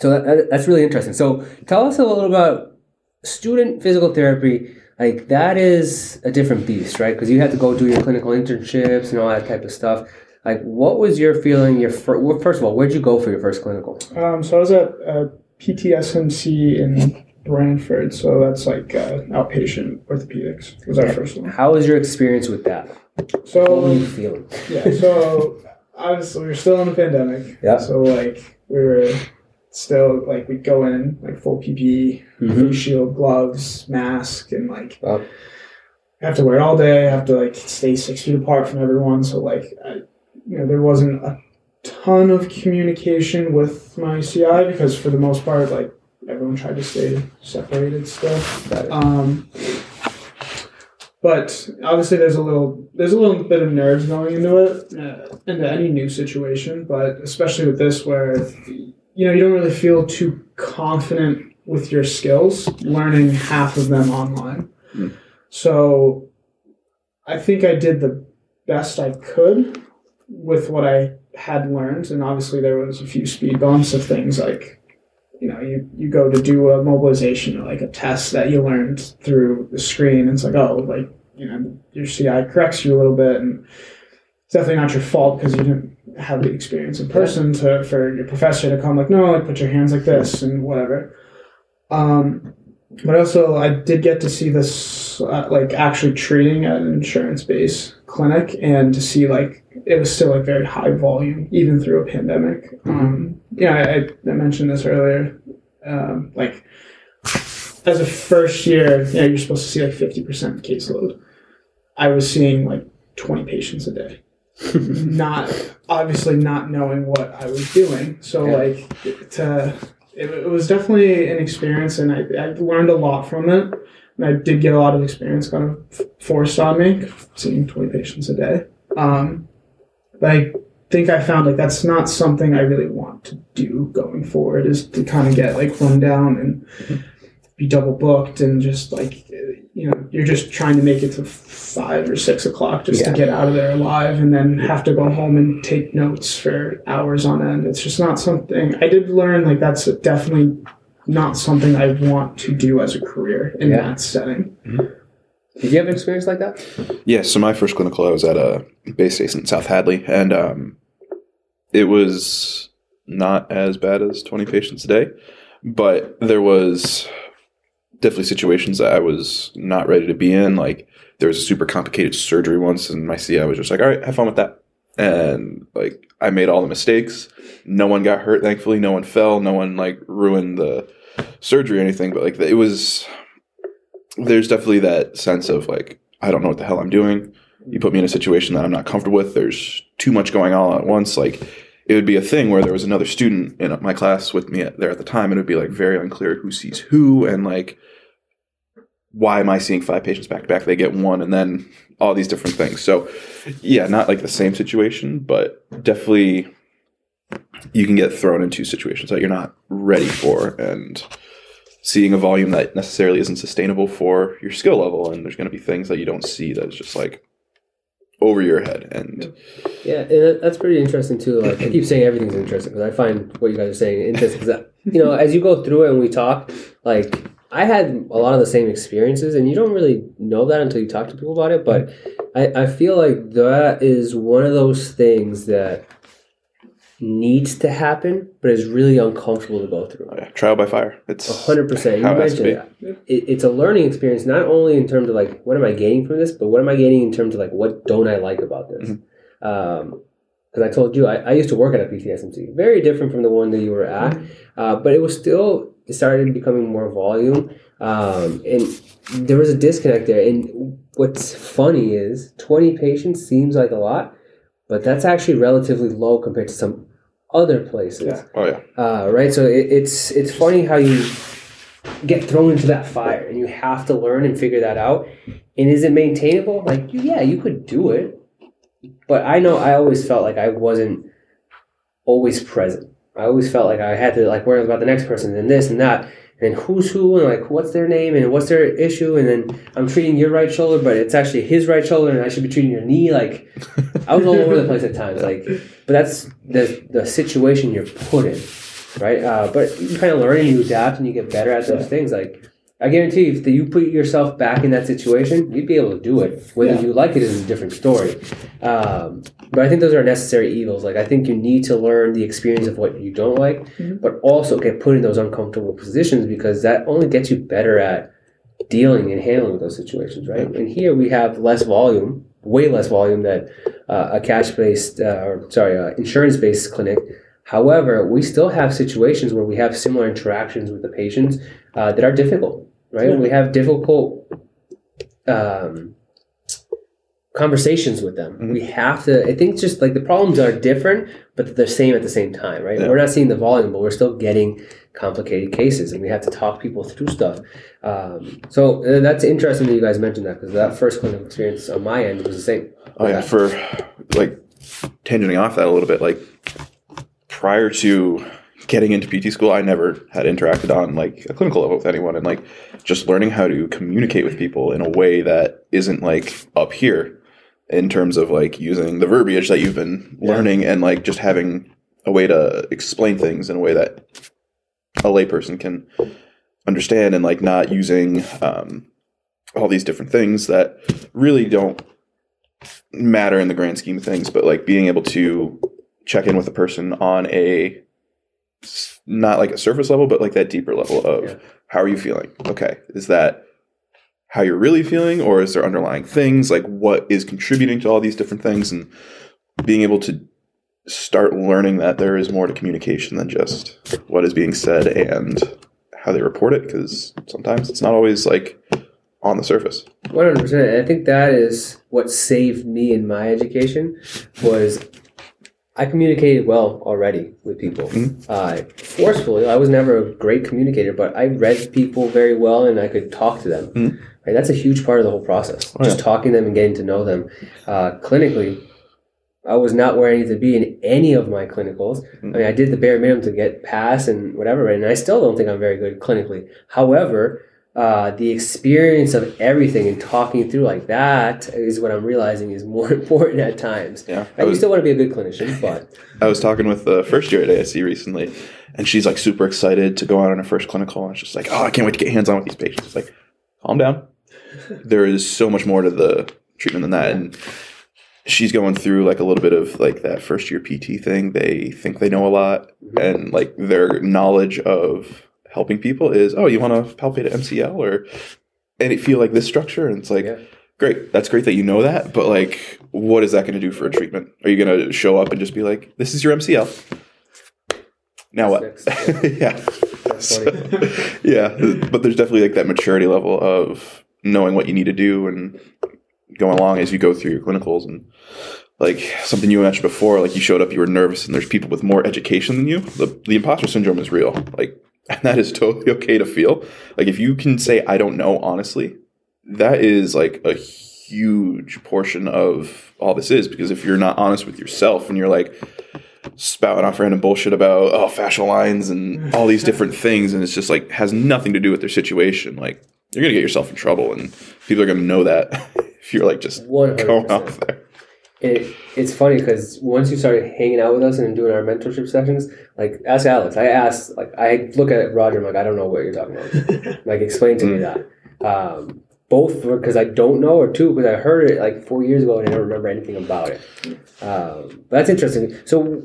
so that, that, that's really interesting. So tell us a little about student physical therapy. Like that is a different beast, right? Because you had to go do your clinical internships and all that type of stuff. Like, what was your feeling? Your fir- well, first of all, where'd you go for your first clinical? Um, so I was at uh, PTSMC in Branford, so that's like uh, outpatient orthopedics. Was our first one. How was your experience with that? What were So you feeling? yeah, so obviously we were still in the pandemic. Yeah. So like we were still like we'd go in like full PPE, Mhm. face shield, gloves, mask, and like Wow. I have to wear it all day. I have to like stay six feet apart from everyone. So like, I, you know, there wasn't a ton of communication with my CI because for the most part, like everyone tried to stay separated still. Got. Um, but obviously, there's a little there's a little bit of nerves going into it, uh, into any new situation. But especially with this, where you know you don't really feel too confident with your skills, learning half of them online. Mm. So, I think I did the best I could with what I had learned, and obviously there was a few speed bumps of things like you know, you, you go to do a mobilization or like a test that you learned through the screen. And it's like, oh, like, you know, your CI corrects you a little bit. And it's definitely not your fault because you didn't have the experience in person to, for your professor to come like, no, like put your hands like this and whatever. Um, but also I did get to see this, uh, like actually treating at an insurance based clinic and to see like, it was still like very high volume even through a pandemic. Um, yeah, I, I mentioned this earlier. Um, like as a first year, you know, you're supposed to see like fifty percent caseload. I was seeing like twenty patients a day. Not obviously not knowing what I was doing. So Yeah. like to it, it was definitely an experience, and I, I learned a lot from it. And I did get a lot of experience kind of forced on me, seeing twenty patients a day. Um, but I think I found like that's not something I really want to do going forward is to kind of get like run down and be double booked and just like you know you're just trying to make it to five or six o'clock just Yeah. to get out of there alive and then have to go home and take notes for hours on end it's just not something i did learn like that's definitely not something i want to do as a career in Yeah. that setting Did you have an experience like that? Yeah, so my first clinical, I was at a Baystate in South Hadley, and um, it was not as bad as 20 patients a day, but there was definitely situations that I was not ready to be in. Like there was a super complicated surgery once, and my CI was just like, "All right, have fun with that." And like I made all the mistakes. No one got hurt, thankfully. No one fell. No one like ruined the surgery or anything. But like it was there's definitely that sense of like I don't know what the hell I'm doing. You put me in a situation that I'm not comfortable with. There's too much going on at once. Like it would be a thing where there was another student in my class with me there at the time, and it would be like very unclear who sees who and like why am I seeing five patients back to back? They get one, and then all these different things. So yeah, not like the same situation, but definitely you can get thrown into situations that you're not ready for and seeing a volume that necessarily isn't sustainable for your skill level and there's going to be things that you don't see that's just like over your head and Yeah, and that's pretty interesting too. Like I keep saying everything's interesting because I find what you guys are saying interesting. Because you know, as you go through it and we talk, like I had a lot of the same experiences, and you don't really know that until you talk to people about it. But I, I feel like that is one of those things that needs to happen, but is really uncomfortable to go through. oh yeah, trial by fire it's A hundred percent. You how it mentioned be. that. It, it's a learning experience, not only in terms of like what am I gaining from this, but what am I gaining in terms of like what don't I like about this? Mm-hmm. Um, because I told you I, I used to work at a PTSMC, very different from the one that you were at, uh, but it was still it started becoming more volume, um, and there was a disconnect there. And what's funny is twenty patients seems like a lot, but that's actually relatively low compared to some other places Yeah. oh yeah uh, right? So it, it's it's funny how you get thrown into that fire and you have to learn and figure that out. And is it maintainable? Like, yeah, you could do it, but I know I always felt like I wasn't always present. I always felt like I had to like worry about the next person and this and that and who's who and like what's their name and what's their issue and then I'm treating your right shoulder but it's actually his right shoulder and I should be treating your knee like I was all over the place at times like but that's the the situation you're put in right? Uh, but you kind of learn and you adapt and you get better at those things like I guarantee if you put yourself back in that situation you'd be able to do it whether Yeah. you like it is a different story um, but I think those are necessary evils. Like I think you need to learn the experience of what you don't like, Mhm. but also get put in those uncomfortable positions because that only gets you better at dealing and handling those situations, right? And here we have less volume, way less volume than uh, a cash-based, uh, or sorry, uh, insurance-based clinic. However, we still have situations where we have similar interactions with the patients uh, that are difficult, right? Yeah. We have difficult. Um, conversations with them. Mhm. We have to. I think just like the problems are different, but they're the same at the same time, right? Yeah. We're not seeing the volume, but we're still getting complicated cases, and we have to talk people through stuff. Um, so uh, that's interesting that you guys mentioned that because that first clinical experience on my end was the same. Oh yeah, for like tangenting off that a little bit, like prior to getting into PT school, I never had interacted on like a clinical level with anyone, and like just learning how to communicate with people in a way that isn't like up here in terms of like using the verbiage that you've been Yeah. learning and like just having a way to explain things in a way that a layperson can understand and like not using um, all these different things that really don't matter in the grand scheme of things, but like being able to check in with a person on a not like a surface level, but like that deeper level of Yeah. How are you feeling? Okay, is that how you're really feeling, or is there underlying things like what is contributing to all these different things, and being able to start learning that there is more to communication than just what is being said and how they report it, because sometimes it's not always like on the surface. One hundred percent. I think that is what saved me in my education was I communicated well already with people. Mhm. Uh, forcefully, I was never a great communicator, but I read people very well and I could talk to them. Mhm. Right, that's a huge part of the whole process. Oh, Just talking to them and getting to know them. Uh, clinically, I was not where I needed to be in any of my clinicals. I mean, I did the bare minimum to get past and whatever, and I still don't think I'm very good clinically. However, uh, the experience of everything and talking through like that is what I'm realizing is more important at times. Yeah, I And you was, still want to be a good clinician, but I was talking with the first year at AIC recently, and she's like super excited to go out on her first clinical, and she's like, oh, I can't wait to get hands on with these patients. It's Like, calm down. there is so much more to the treatment than that, and she's going through like a little bit of like that first year PT thing. They think they know a lot, and like their knowledge of helping people is, oh, you want to palpate an MCL or and it feel like this structure, and it's like. Yeah. Great. That's great that you know that, but like, what is that going to do for a treatment? Are you going to show up and just be like, "This is your MCL"? Now what? Yeah. So- yeah, but there's definitely like that maturity level of knowing what you need to do and going along as you go through your clinicals and like something you mentioned before, like you showed up, you were nervous, and there's people with more education than you. The the imposter syndrome is real. Like, and that is totally okay to feel. Like, if you can say I don't know honestly, that is like a huge portion of all this is because if you're not honest with yourself and you're like spouting off random bullshit about oh fascial lines and all these different things and it's just like has nothing to do with their situation like you're gonna get yourself in trouble and people are gonna know that if you're like just going 100%. off there it, it's funny because once you started hanging out with us and doing our mentorship sessions, like ask Alex. I asked, like I look at Roger, I'm like, I don't know what you're talking about. like explain to me that. Um, both because I don't know, or two because I heard it like four years ago and I don't remember anything about it. Um, but that's interesting. So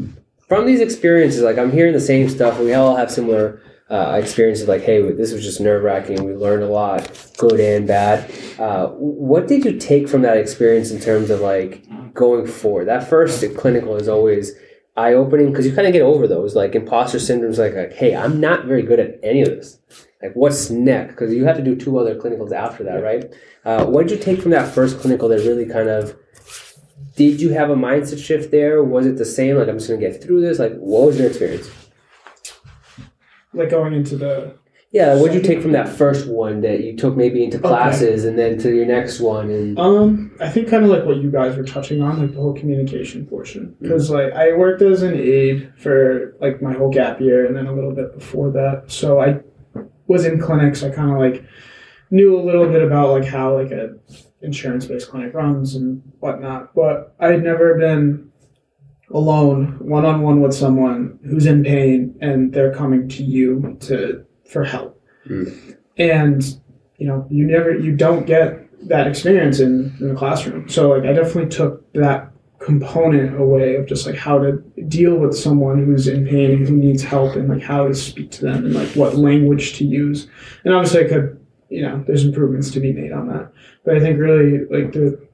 from these experiences, like I'm hearing the same stuff. We all have similar uh, experiences. Like, hey, this was just nerve wracking. We learned a lot, good and bad. Uh, what did you take from that experience in terms of like going forward? That first clinical is always eye opening because you kind of get over those. Like imposter syndrome is like, like, hey, I'm not very good at any of this. Like, what's next? Because you have to do two other clinicals after that, right? Uh, what did you take from that first clinical that really kind of did you have a mindset shift there? Was it the same? Like, I'm just going to get through this? Like, what was your experience? Like going into the Yeah, what did you take from that first one that you took maybe into classes and then to your next one? And Um, I think kind of like what you guys were touching on, like the whole communication portion. Because like I worked as an aide for like my whole gap year, and then a little bit before that. So I was in clinics. I kind of like knew a little bit about like how like a insurance based clinic runs and whatnot. But I had never been alone, one on one with someone who's in pain, and they're coming to you to for help. Mm. And you know, you never, you don't get that experience in, in the classroom. So like, I definitely took that component away of just like how to deal with someone who's in pain and who needs help and like how to speak to them and like what language to use. And obviously, I could, you know, there's improvements to be made on that. But I think really like the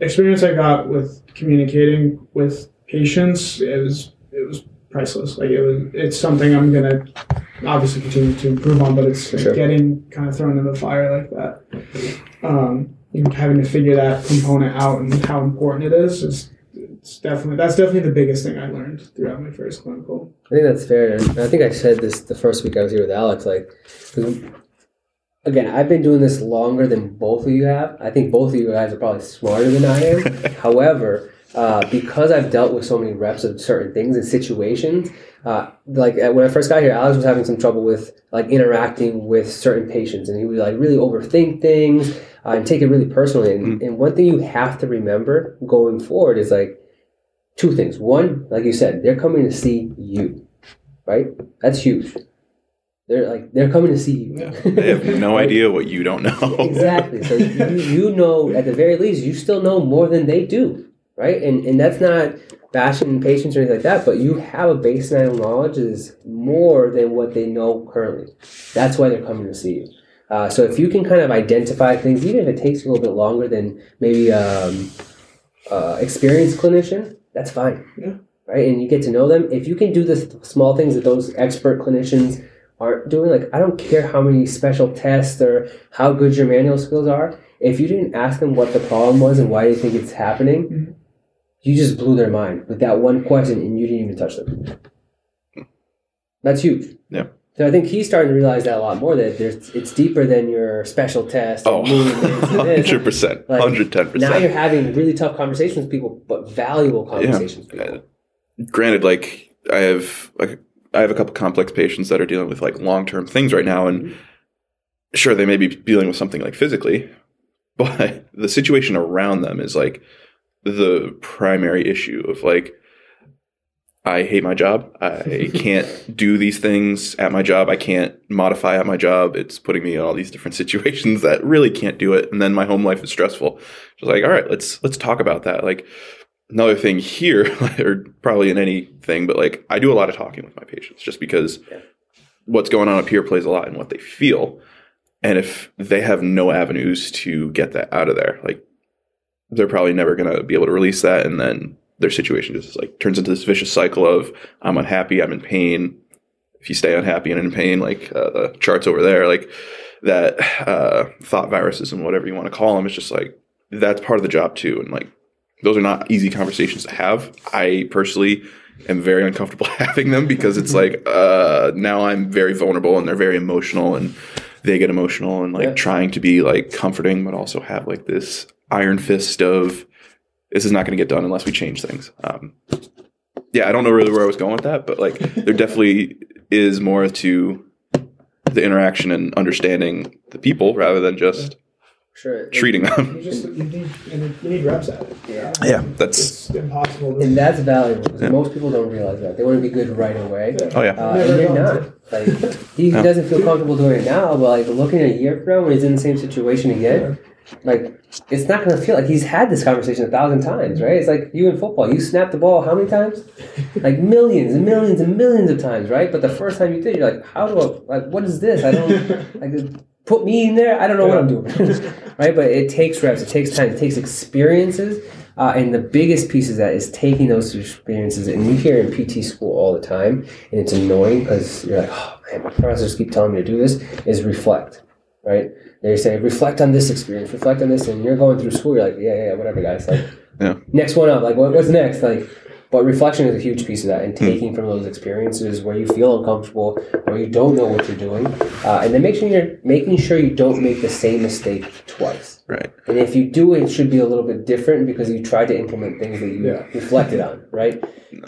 experience I got with communicating with patients, it was it was priceless. Like it was, it's something I'm gonna obviously continue to improve on, but it's Sure. getting kind of thrown in the fire like that. Um, and having to figure that component out and how important it is is it's definitely that's definitely the biggest thing I learned throughout my first clinical. I think that's fair. And I think I said this the first week I was here with Alex. Like, again, I've been doing this longer than both of you have. I think both of you guys are probably smarter than I am. However, uh, because I've dealt with so many reps of certain things and situations, uh, like uh, when I first got here, Alex was having some trouble with like interacting with certain patients, and he would like really overthink things uh, and take it really personally. And, and one thing you have to remember going forward is like two things. One, like you said, they're coming to see you, right? That's huge. They're like they're coming to see you. they have no idea what you don't know exactly. So you, you know at the very least you still know more than they do, right? And and that's not bashing patients or anything like that, but you have a baseline of knowledge that is more than what they know currently. That's why they're coming to see you. Uh, so if you can kind of identify things, even if it takes a little bit longer than maybe um, uh, experienced clinician, that's fine. Yeah. Right, and you get to know them. If you can do the small things that those expert clinicians aren't doing, like I don't care how many special tests or how good your manual skills are. If you didn't ask them what the problem was and why you think it's happening, Mhm. You just blew their mind with that one question, and you didn't even touch them. That's huge. Yeah. So I think he's starting to realize that a lot more. That there's it's deeper than your special test. oh movements and this. 100% 110% Now you're having really tough conversations with people, but valuable conversations with Uh, people. granted like i have like i have a couple complex patients that are dealing with like long-term things right now and sure they may be dealing with something like physically but the situation around them is like the primary issue of like i hate my job. I can't do these things at my job. I can't modify at my job. It's putting me in all these different situations that really can't do it. And then my home life is stressful. Just like all right let's let's talk about that. Like another thing here, or probably in anything, but like I do a lot of talking with my patients just because Yeah. what's going on up here plays a lot in what they feel. And if they have no avenues to get that out of there, like they're probably never going to be able to release that. And then their situation just like turns into this vicious cycle of I'm unhappy, I'm in pain. If you stay unhappy and in pain, like uh, the charts over there, like that uh, thought viruses and whatever you want to call them. It's just like that's part of the job too, and like those are not easy conversations to have. I personally am very uncomfortable having them because it's like uh, now I'm very vulnerable and they're very emotional and they get emotional and like Yeah. trying to be like comforting, but also have like this iron fist of this is not going to get done unless we change things. Um, yeah, I don't know really where I was going with that, but like there definitely is more to the interaction and understanding the people rather than just Sure. treating them. You just you need you need reps at it. Yeah. Yeah, that's It's impossible. To, And that's valuable because most people don't realize that. They want to be good right away. oh yeah. Uh, Never and you're not. Like he No. doesn't feel comfortable doing it now, but like looking at a year from now when he's in the same situation again, like it's not going to feel like he's had this conversation a thousand times, right? It's like you in football, you snap the ball how many times? Like millions and millions and millions of times, right? But the first time you did, you're like, how do I like? What is this? I don't like. Put me in there. I don't know what I'm doing, right? But it takes reps. It takes time. It takes experiences. Uh, and the biggest piece of that is taking those experiences, and you hear in PT school all the time, and it's annoying because you're like, oh man, my professors keep telling me to do this. Is reflect, right? They say reflect on this experience, reflect on this, and you're going through school. You're like, yeah, yeah, whatever, guys. Like, Yeah. next one up. Like, what, what's next? Like, but reflection is a huge piece of that, and taking from those experiences where you feel uncomfortable, where you don't know what you're doing, uh, and then making sure you're making sure you don't make the same mistake twice. Right. And if you do, it should be a little bit different because you tried to implement things that you Yeah. reflected on, right?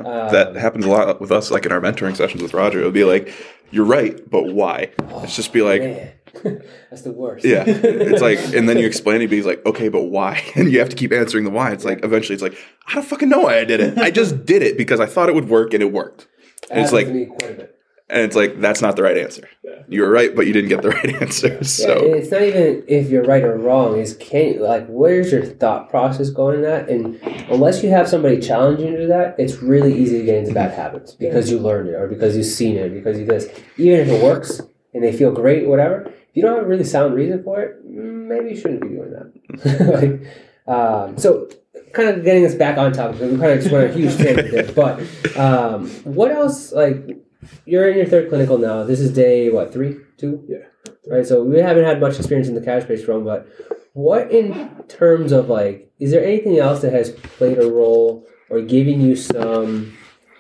Uh, that happens a lot with us, like in our mentoring sessions with Roger. It'll be like, "You're right, but why?" It's just be like, man, that's the worst. yeah. It's like, and then you explain it, but he's like, "Okay, but why?" And you have to keep answering the why. It's like eventually, it's like, I don't fucking know why I did it. I just did it because I thought it would work, and it worked. And it's like, me quite a bit. and it's like that's not the right answer. You were right, but you didn't get the right answer. Yeah, So it's not even if you're right or wrong. Is can like where's your thought process going in that? And unless you have somebody challenging you to that, it's really easy to get into bad habits because you learned it or because you've seen it, because you this. Even if it works and they feel great, whatever. If you don't have a really sound reason for it, maybe you shouldn't be doing that. like, um, so kind of getting us back on topic. We kind of just went a huge tangent there. But um, what else? Like you're in your third clinical now. This is day what three, two? Yeah. right? So we haven't had much experience in the cash based realm, but what in terms of like, is there anything else that has played a role or giving you some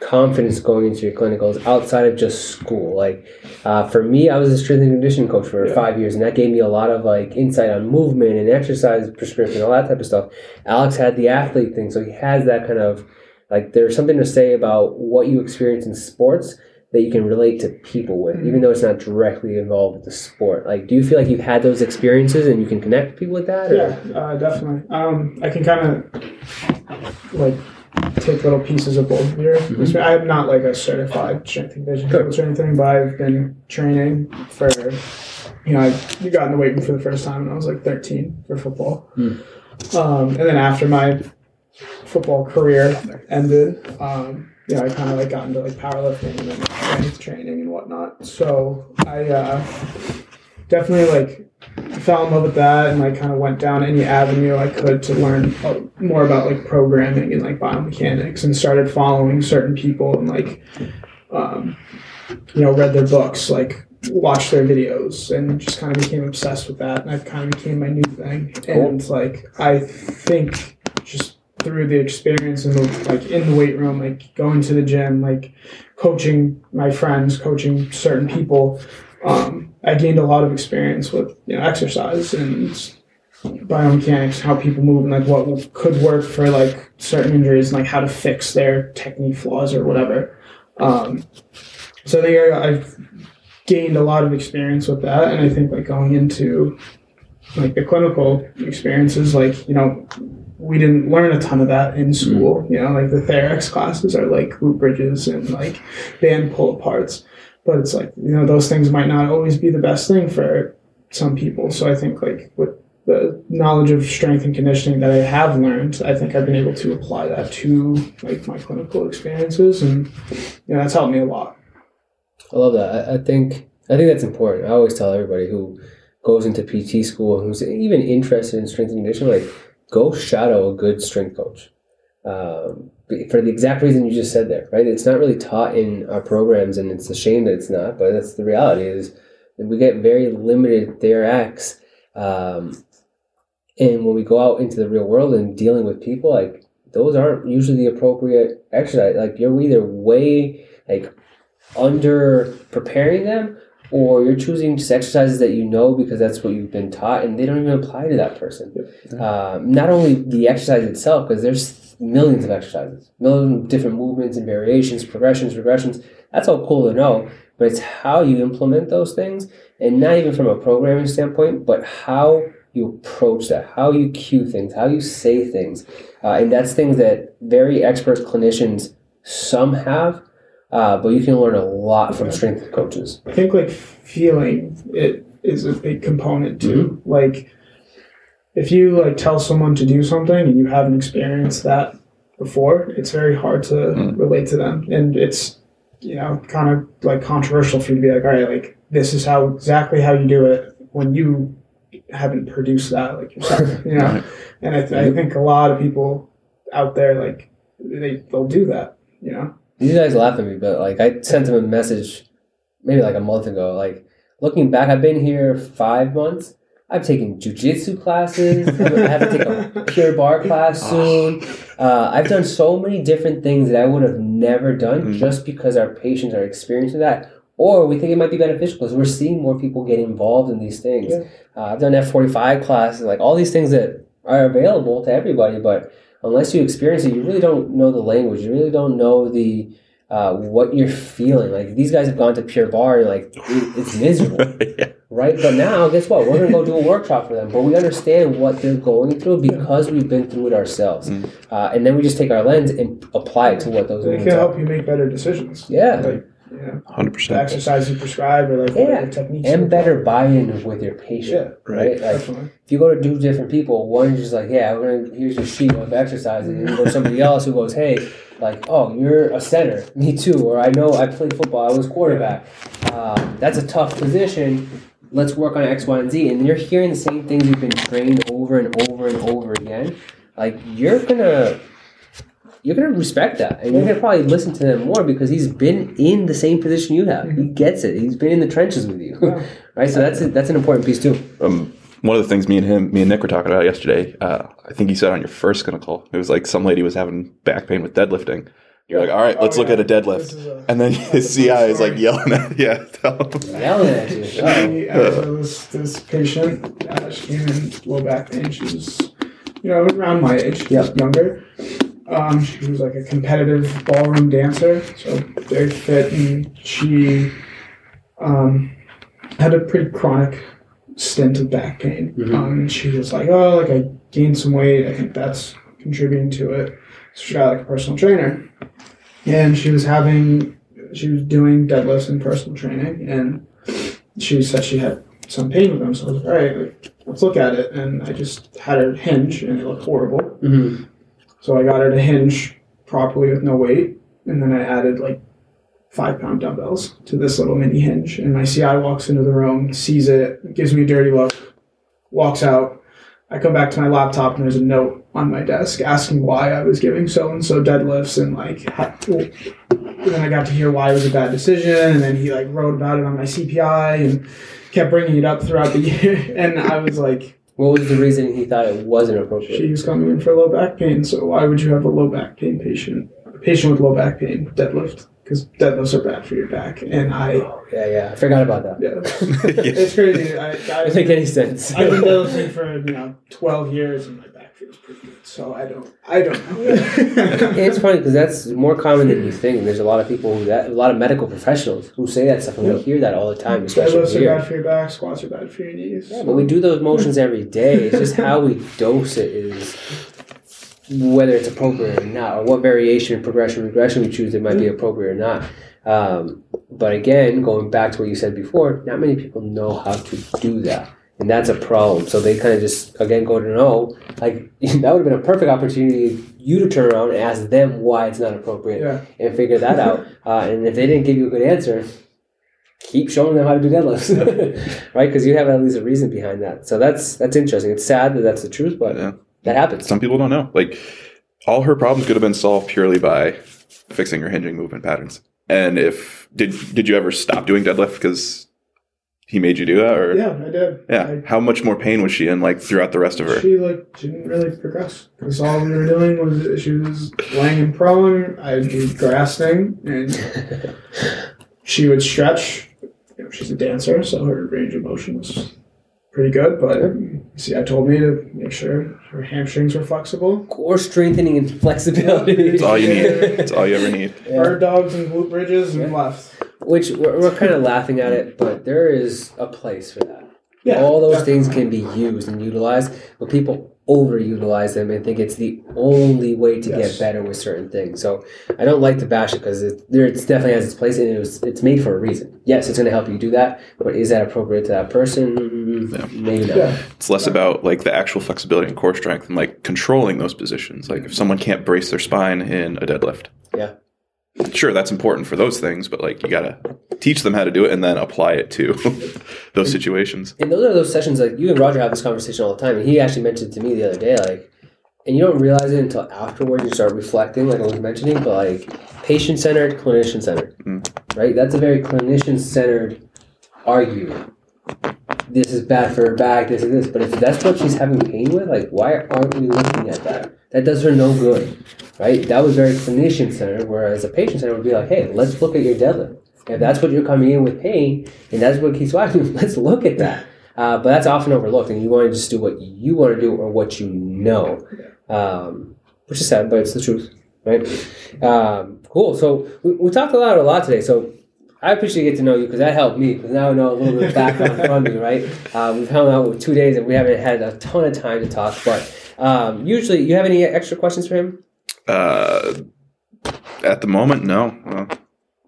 confidence going into your clinicals outside of just school? Like, uh, for me, I was a strength and conditioning coach for Yeah. five years, and that gave me a lot of like insight on movement and exercise prescription, all that type of stuff. Alex had the athlete thing, so he has that kind of like there's something to say about what you experience in sports that you can relate to people with, even though it's not directly involved with the sport. Like, do you feel like you've had those experiences and you can connect people with that? Or? Yeah, uh, definitely. Um, I can kind of like take little pieces of both of your. Mhm. I'm not like a certified strength and conditioning coach or anything, but I've been training for. You know, I you got in the weight room for the first time when I was like 13 for football, Hmm. um, and then after my football career ended, um, you know, I kind of like got into like powerlifting and then strength training and whatnot. So I uh, definitely like fell in love with that and like kind of went down any avenue I could to learn uh, more about like programming and like biomechanics and started following certain people and like um, you know read their books like watched their videos and just kind of became obsessed with that and that kind of became my new thing. And like I think just through the experience and the like in the weight room like going to the gym like coaching my friends coaching certain people um, I gained a lot of experience with you know exercise and biomechanics, how people move, and like what could work for like certain injuries, and like how to fix their technique flaws or whatever. Um, so I think I, I've gained a lot of experience with that, and I think like going into like the clinical experiences, like you know. We didn't learn a ton of that in school, you know, like the TherEx classes are like glute bridges and like band pull aparts but it's like you know those things might not always be the best thing for some people so i think like with the knowledge of strength and conditioning that i have learned i think i've been able to apply that to like my clinical experiences and you know that's helped me a lot I love that. I, I think I think that's important. I always tell everybody who goes into PT school who's even interested in strength and conditioning, like go shadow a good strength coach. Um, for the exact reason you just said there, right? It's not really taught in our programs, and it's a shame that it's not. But that's the reality. Is we get very limited TherEx. Um, and when we go out into the real world and dealing with people, like those aren't usually the appropriate exercise. Like you're either way like under preparing them or you're choosing just exercises that you know because that's what you've been taught and they don't even apply to that person. Um, not only the exercise itself, because there's millions of exercises, millions of different movements and variations, progressions, regressions. That's all cool to know, but it's how you implement those things and not even from a programming standpoint, but how you approach that, how you cue things, how you say things. Uh, and that's things that very expert clinicians some have, uh, but you can learn a lot from strength coaches. I think like feeling it is a big component too. Like if you like tell someone to do something and you haven't experienced that before, it's very hard to hmm. relate to them. And it's you know kind of like controversial for you to be like, all right, like this is how exactly how you do it when you haven't produced that like yourself. You know, Right. and I, th- I mm-hmm. think a lot of people out there like they they'll do that. You know. You guys laugh at me, but like I sent him a message maybe like a month ago. Like looking back, I've been here five months. I've taken jujitsu classes. I have to take a Pure Barre class soon. Uh, I've done so many different things that I would have never done Mhm. just because our patients are experiencing that. Or we think it might be beneficial because we're seeing more people get involved in these things. Yeah. Uh, I've done F45 classes, like all these things that are available to everybody, but unless you experience it, you really don't know the language. You really don't know the uh, what you're feeling. Like these guys have gone to Pure Barre and like it, it's miserable, yeah. Right? But now, guess what? We're gonna go do a workshop for them. But we understand what they're going through because we've been through it ourselves, Mm. uh, and then we just take our lens and apply it to what those They movements can are. help you make better decisions. Yeah. Like, you know, hundred percent. exercise you prescribe or like Yeah. techniques. And better buy-in with your patient, Yeah, right? Like Definitely. if you go to do different people, one is just like, yeah, we're gonna here's your sheet of exercises, and you go to somebody else who goes, hey, like, oh, you're a center, me too, or I know I played football, I was quarterback. Um, that's a tough position. Let's work on X, Y, and Z, and you're hearing the same things you've been trained over and over and over again. Like you're gonna. You're gonna respect that, and you're gonna probably listen to him more because he's been in the same position you have. He gets it. He's been in the trenches with you, Yeah. right? So that's a, that's an important piece too. Um, one of the things me and him, me and Nick were talking about yesterday. Uh, I think you said on your first clinical, it was like some lady was having back pain with deadlifting. You're like, all right, let's look at a deadlift, a- and then his CI funny is like yelling at, yeah, tell him. Yelling at you. Uh-oh. Uh, this, this patient, uh, she came in low back pain. She was, you know, around my age, Yeah. younger. Um, she was like a competitive ballroom dancer, so very fit, and she um, had a pretty chronic stint of back pain. Mhm. Um, and she was like, "Oh, like I gained some weight. I think that's contributing to it." So she got like a personal trainer, and she was having, she was doing deadlifts and personal training, and she said she had some pain with them. So I was like, "All right, like, let's look at it." And I just had her hinge, and it looked horrible. Mm-hmm. So I got her to hinge properly with no weight, and then I added like five pound dumbbells to this little mini hinge. And my CI walks into the room, sees it, gives me a dirty look, walks out. I come back to my laptop and there's a note on my desk asking why I was giving so and so deadlifts and like. How, and then I got to hear why it was a bad decision, and then he like wrote about it on my CPI and kept bringing it up throughout the year. And I was like, What was the reason he thought it wasn't appropriate? she was coming in for low back pain, so why would you have a low back pain patient, a patient with low back pain deadlift? Because deadlifts are bad for your back, and I, oh, yeah, yeah. I forgot about that. yeah, it's crazy. I, I, Doesn't make any sense. I've been deadlifting for you know twelve years, and my back feels pretty good. So I don't, I don't know. it's funny because that's more common than you think. There's a lot of people who that a lot of medical professionals who say that stuff, and we hear that all the time, especially Deadlifts are bad for your back. Squats are bad for your knees. Yeah, but we do those motions every day. It's just how we dose it is whether it's appropriate or not, or what variation, progression, regression we choose that might be appropriate or not. Um, but again, going back to what you said before, not many people know how to do that. And that's a problem. So they kind of just, again, go to know. Like, that would have been a perfect opportunity you to turn around and ask them why it's not appropriate Yeah. and figure that out. Uh, and if they didn't give you a good answer, keep showing them how to do deadlifts, right? Because you have at least a reason behind that. So that's that's interesting. It's sad that that's the truth, but Yeah. That happens. Some people don't know. Like all her problems could have been solved purely by fixing her hinging movement patterns. And if did did you ever stop doing deadlift because he made you do that, or Yeah, I did. Yeah. How much more pain was she in, like throughout the rest of her? she like didn't really progress because all we were doing was she was laying in prone. I'd be grasping, and she would stretch. You know, she's a dancer, so her range of motion was pretty good. But see, I told me to make sure her hamstrings were flexible. Core strengthening and flexibility. That's all you need. That's all you ever need. Bird dogs and glute bridges and left. Which we're, we're kind of laughing at it, but there is a place for that. Yeah, All those things can be used and utilized, but people overutilize them and think it's the only way to Yes. get better with certain things. So I don't like to bash it because it, there it definitely has its place and it was it's made for a reason. Yes, it's going to help you do that, but is that appropriate to that person? Yeah. Maybe not. Yeah. It's less about like the actual flexibility and core strength and like controlling those positions. Like if someone can't brace their spine in a deadlift, Yeah. Sure that's important for those things, but like you gotta teach them how to do it and then apply it to those situations. And those are those sessions like you and Roger have this conversation all the time, and he actually mentioned to me the other day, like, and you don't realize it until afterwards you start reflecting, like I was mentioning, but like patient centered, clinician centered, Mm. right? That's a very clinician centered argument. This is bad for her back. This is this, but if that's what she's having pain with, like, why aren't we looking at that? That does her no good, right? That was very clinician centered, whereas a patient centered would be like, hey, let's look at your deadlift. If that's what you're coming in with pain, and that's what keeps watching, let's look at that. Uh, but that's often overlooked, and you want to just do what you want to do or what you know, um, which is sad, but it's the truth, right? Um, cool. So we, we talked a lot, a lot today. So I appreciate getting to know you because that helped me because now I know a little bit of background from you, right? Uh, we've hung out with two days and we haven't had a ton of time to talk, but um, usually, you have any extra questions for him? Uh, at the moment, no. Well,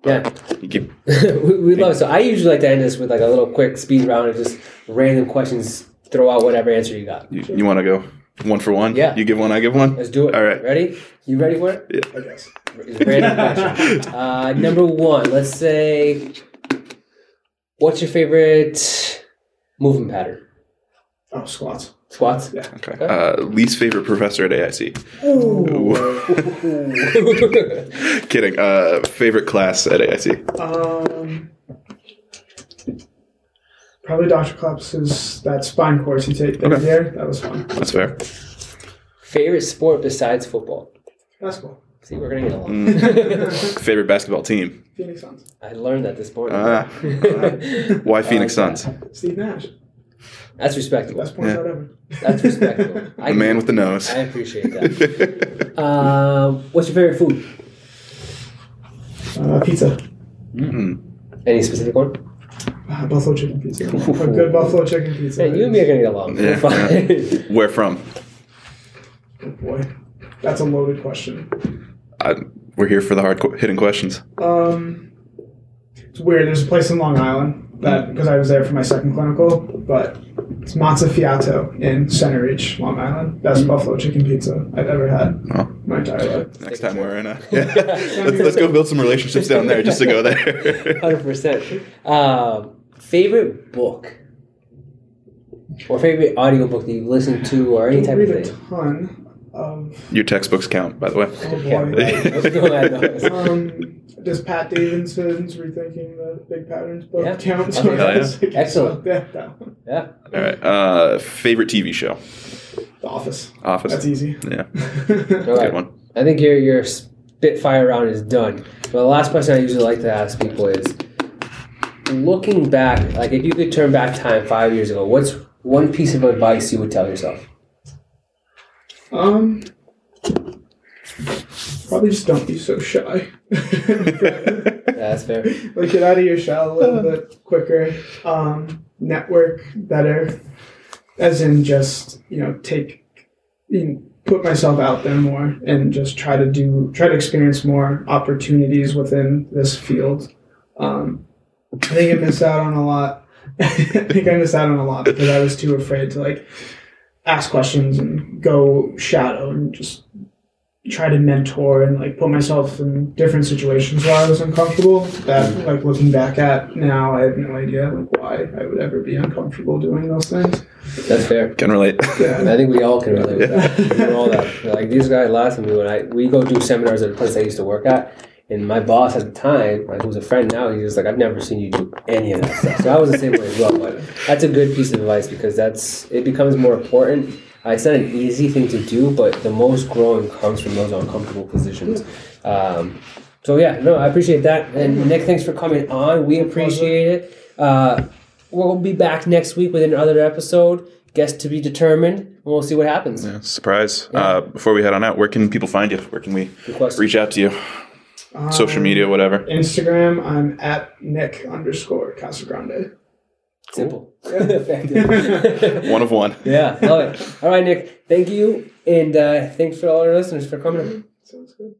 Yeah. you keep we, we love it. So I usually like to end this with like a little quick speed round of just random questions. Throw out whatever answer you got. you, you want to go one for one? Yeah. You give one, I give one. Let's do it. All right. Ready? You ready for it? I guess. Random question. Uh, number one. Let's say, what's your favorite movement pattern? Oh, squats. Squats. Yeah. Okay. Uh, least favorite professor at AIC. Ooh. Kidding. Uh, favorite class at AIC. Um, probably Dr. Klaps's that spine course he take that Okay. year. That was fun. That's fair. favorite sport besides football? Basketball. See, we're gonna get along. Mm. Favorite basketball team. Phoenix Suns. I learned that this morning. Ah. Why Phoenix like that. Suns? Steve Nash. That's respectable. Best point Yeah. ever. That's respectable. I, The man with the nose. I appreciate that. Um, what's your favorite food? Uh, pizza. Any specific one? Uh, buffalo chicken pizza. A good buffalo chicken pizza. Man, you and me are gonna get along. We're Yeah. Where from? Oh boy. That's a loaded question. I, we're here for the hard qu- hitting questions. Um, it's weird. There's a place in Long Island that because I was there for my second clinical, but it's Mazza Fiato in Centereach, Long Island. Best buffalo chicken pizza I've ever had Oh. my entire life. Next time we're in a. Yeah. let's, let's go build some relationships down there just to go there. Hundred percent. Um, favorite book or favorite audiobook that you've listened to or any I type read of a ton of. Your textbooks count, by the way. Oh boy. Let's go ahead, though. um, does Pat Davidson's rethinking the big patterns book Yeah. count? Okay. Hell yeah. Excellent. Yeah, that. Yeah. All right. Uh, favorite TV show? The Office. Office. That's easy. Yeah. All Good one. I think your your spitfire round is done. But the last question I usually like to ask people is, looking back, like if you could turn back time five years ago, what's one piece of advice you would tell yourself? Um, probably just don't be so shy. That's fair. like get out of your shell a little bit quicker. Um, network better, as in just you know take, you know, put myself out there more and just try to do try to experience more opportunities within this field. Um, I think I missed out on a lot. I think I missed out on a lot because I was too afraid to like ask questions and go shadow and just try to mentor and like put myself in different situations where I was uncomfortable. That like looking back at now, I have no idea like why I would ever be uncomfortable doing those things. That's fair. Can relate. And I think we all can relate with that. We're all that. Like these guys last me when I we go do seminars at a place I used to work at, And my boss at the time, like, who's a friend now, he was like, I've never seen you do any of that stuff. So I was the same way as well. But that's a good piece of advice because that's it becomes more important. Uh, it's not an easy thing to do, but the most growing comes from those uncomfortable positions. Um, so yeah, no, I appreciate that. And Nick, thanks for coming on. We appreciate it. Uh, we'll be back next week with another episode. Guest to be determined. We'll see what happens. Yeah, surprise. Uh, before we head on out, where can people find you? Where can we reach out to you? Social media, whatever. Instagram, I'm at Nick underscore Casagrande. Simple. Effective. One of one. yeah, love it. All right, Nick. Thank you, and uh, thanks for all our listeners for coming. Sounds good.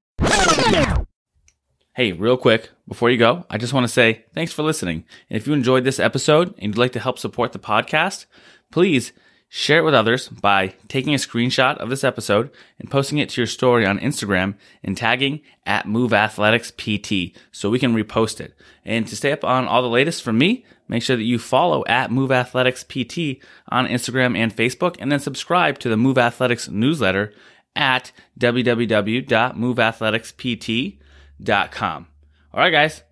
Hey, real quick, before you go, I just want to say thanks for listening. And if you enjoyed this episode and you'd like to help support the podcast, please share it with others by taking a screenshot of this episode and posting it to your story on Instagram and tagging at MoveAthleticsPT so we can repost it. And to stay up on all the latest from me, make sure that you follow at MoveAthleticsPT on Instagram and Facebook and then subscribe to the Move Athletics newsletter at www.moveathleticspt.com. All right, guys.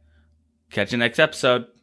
Catch you next episode.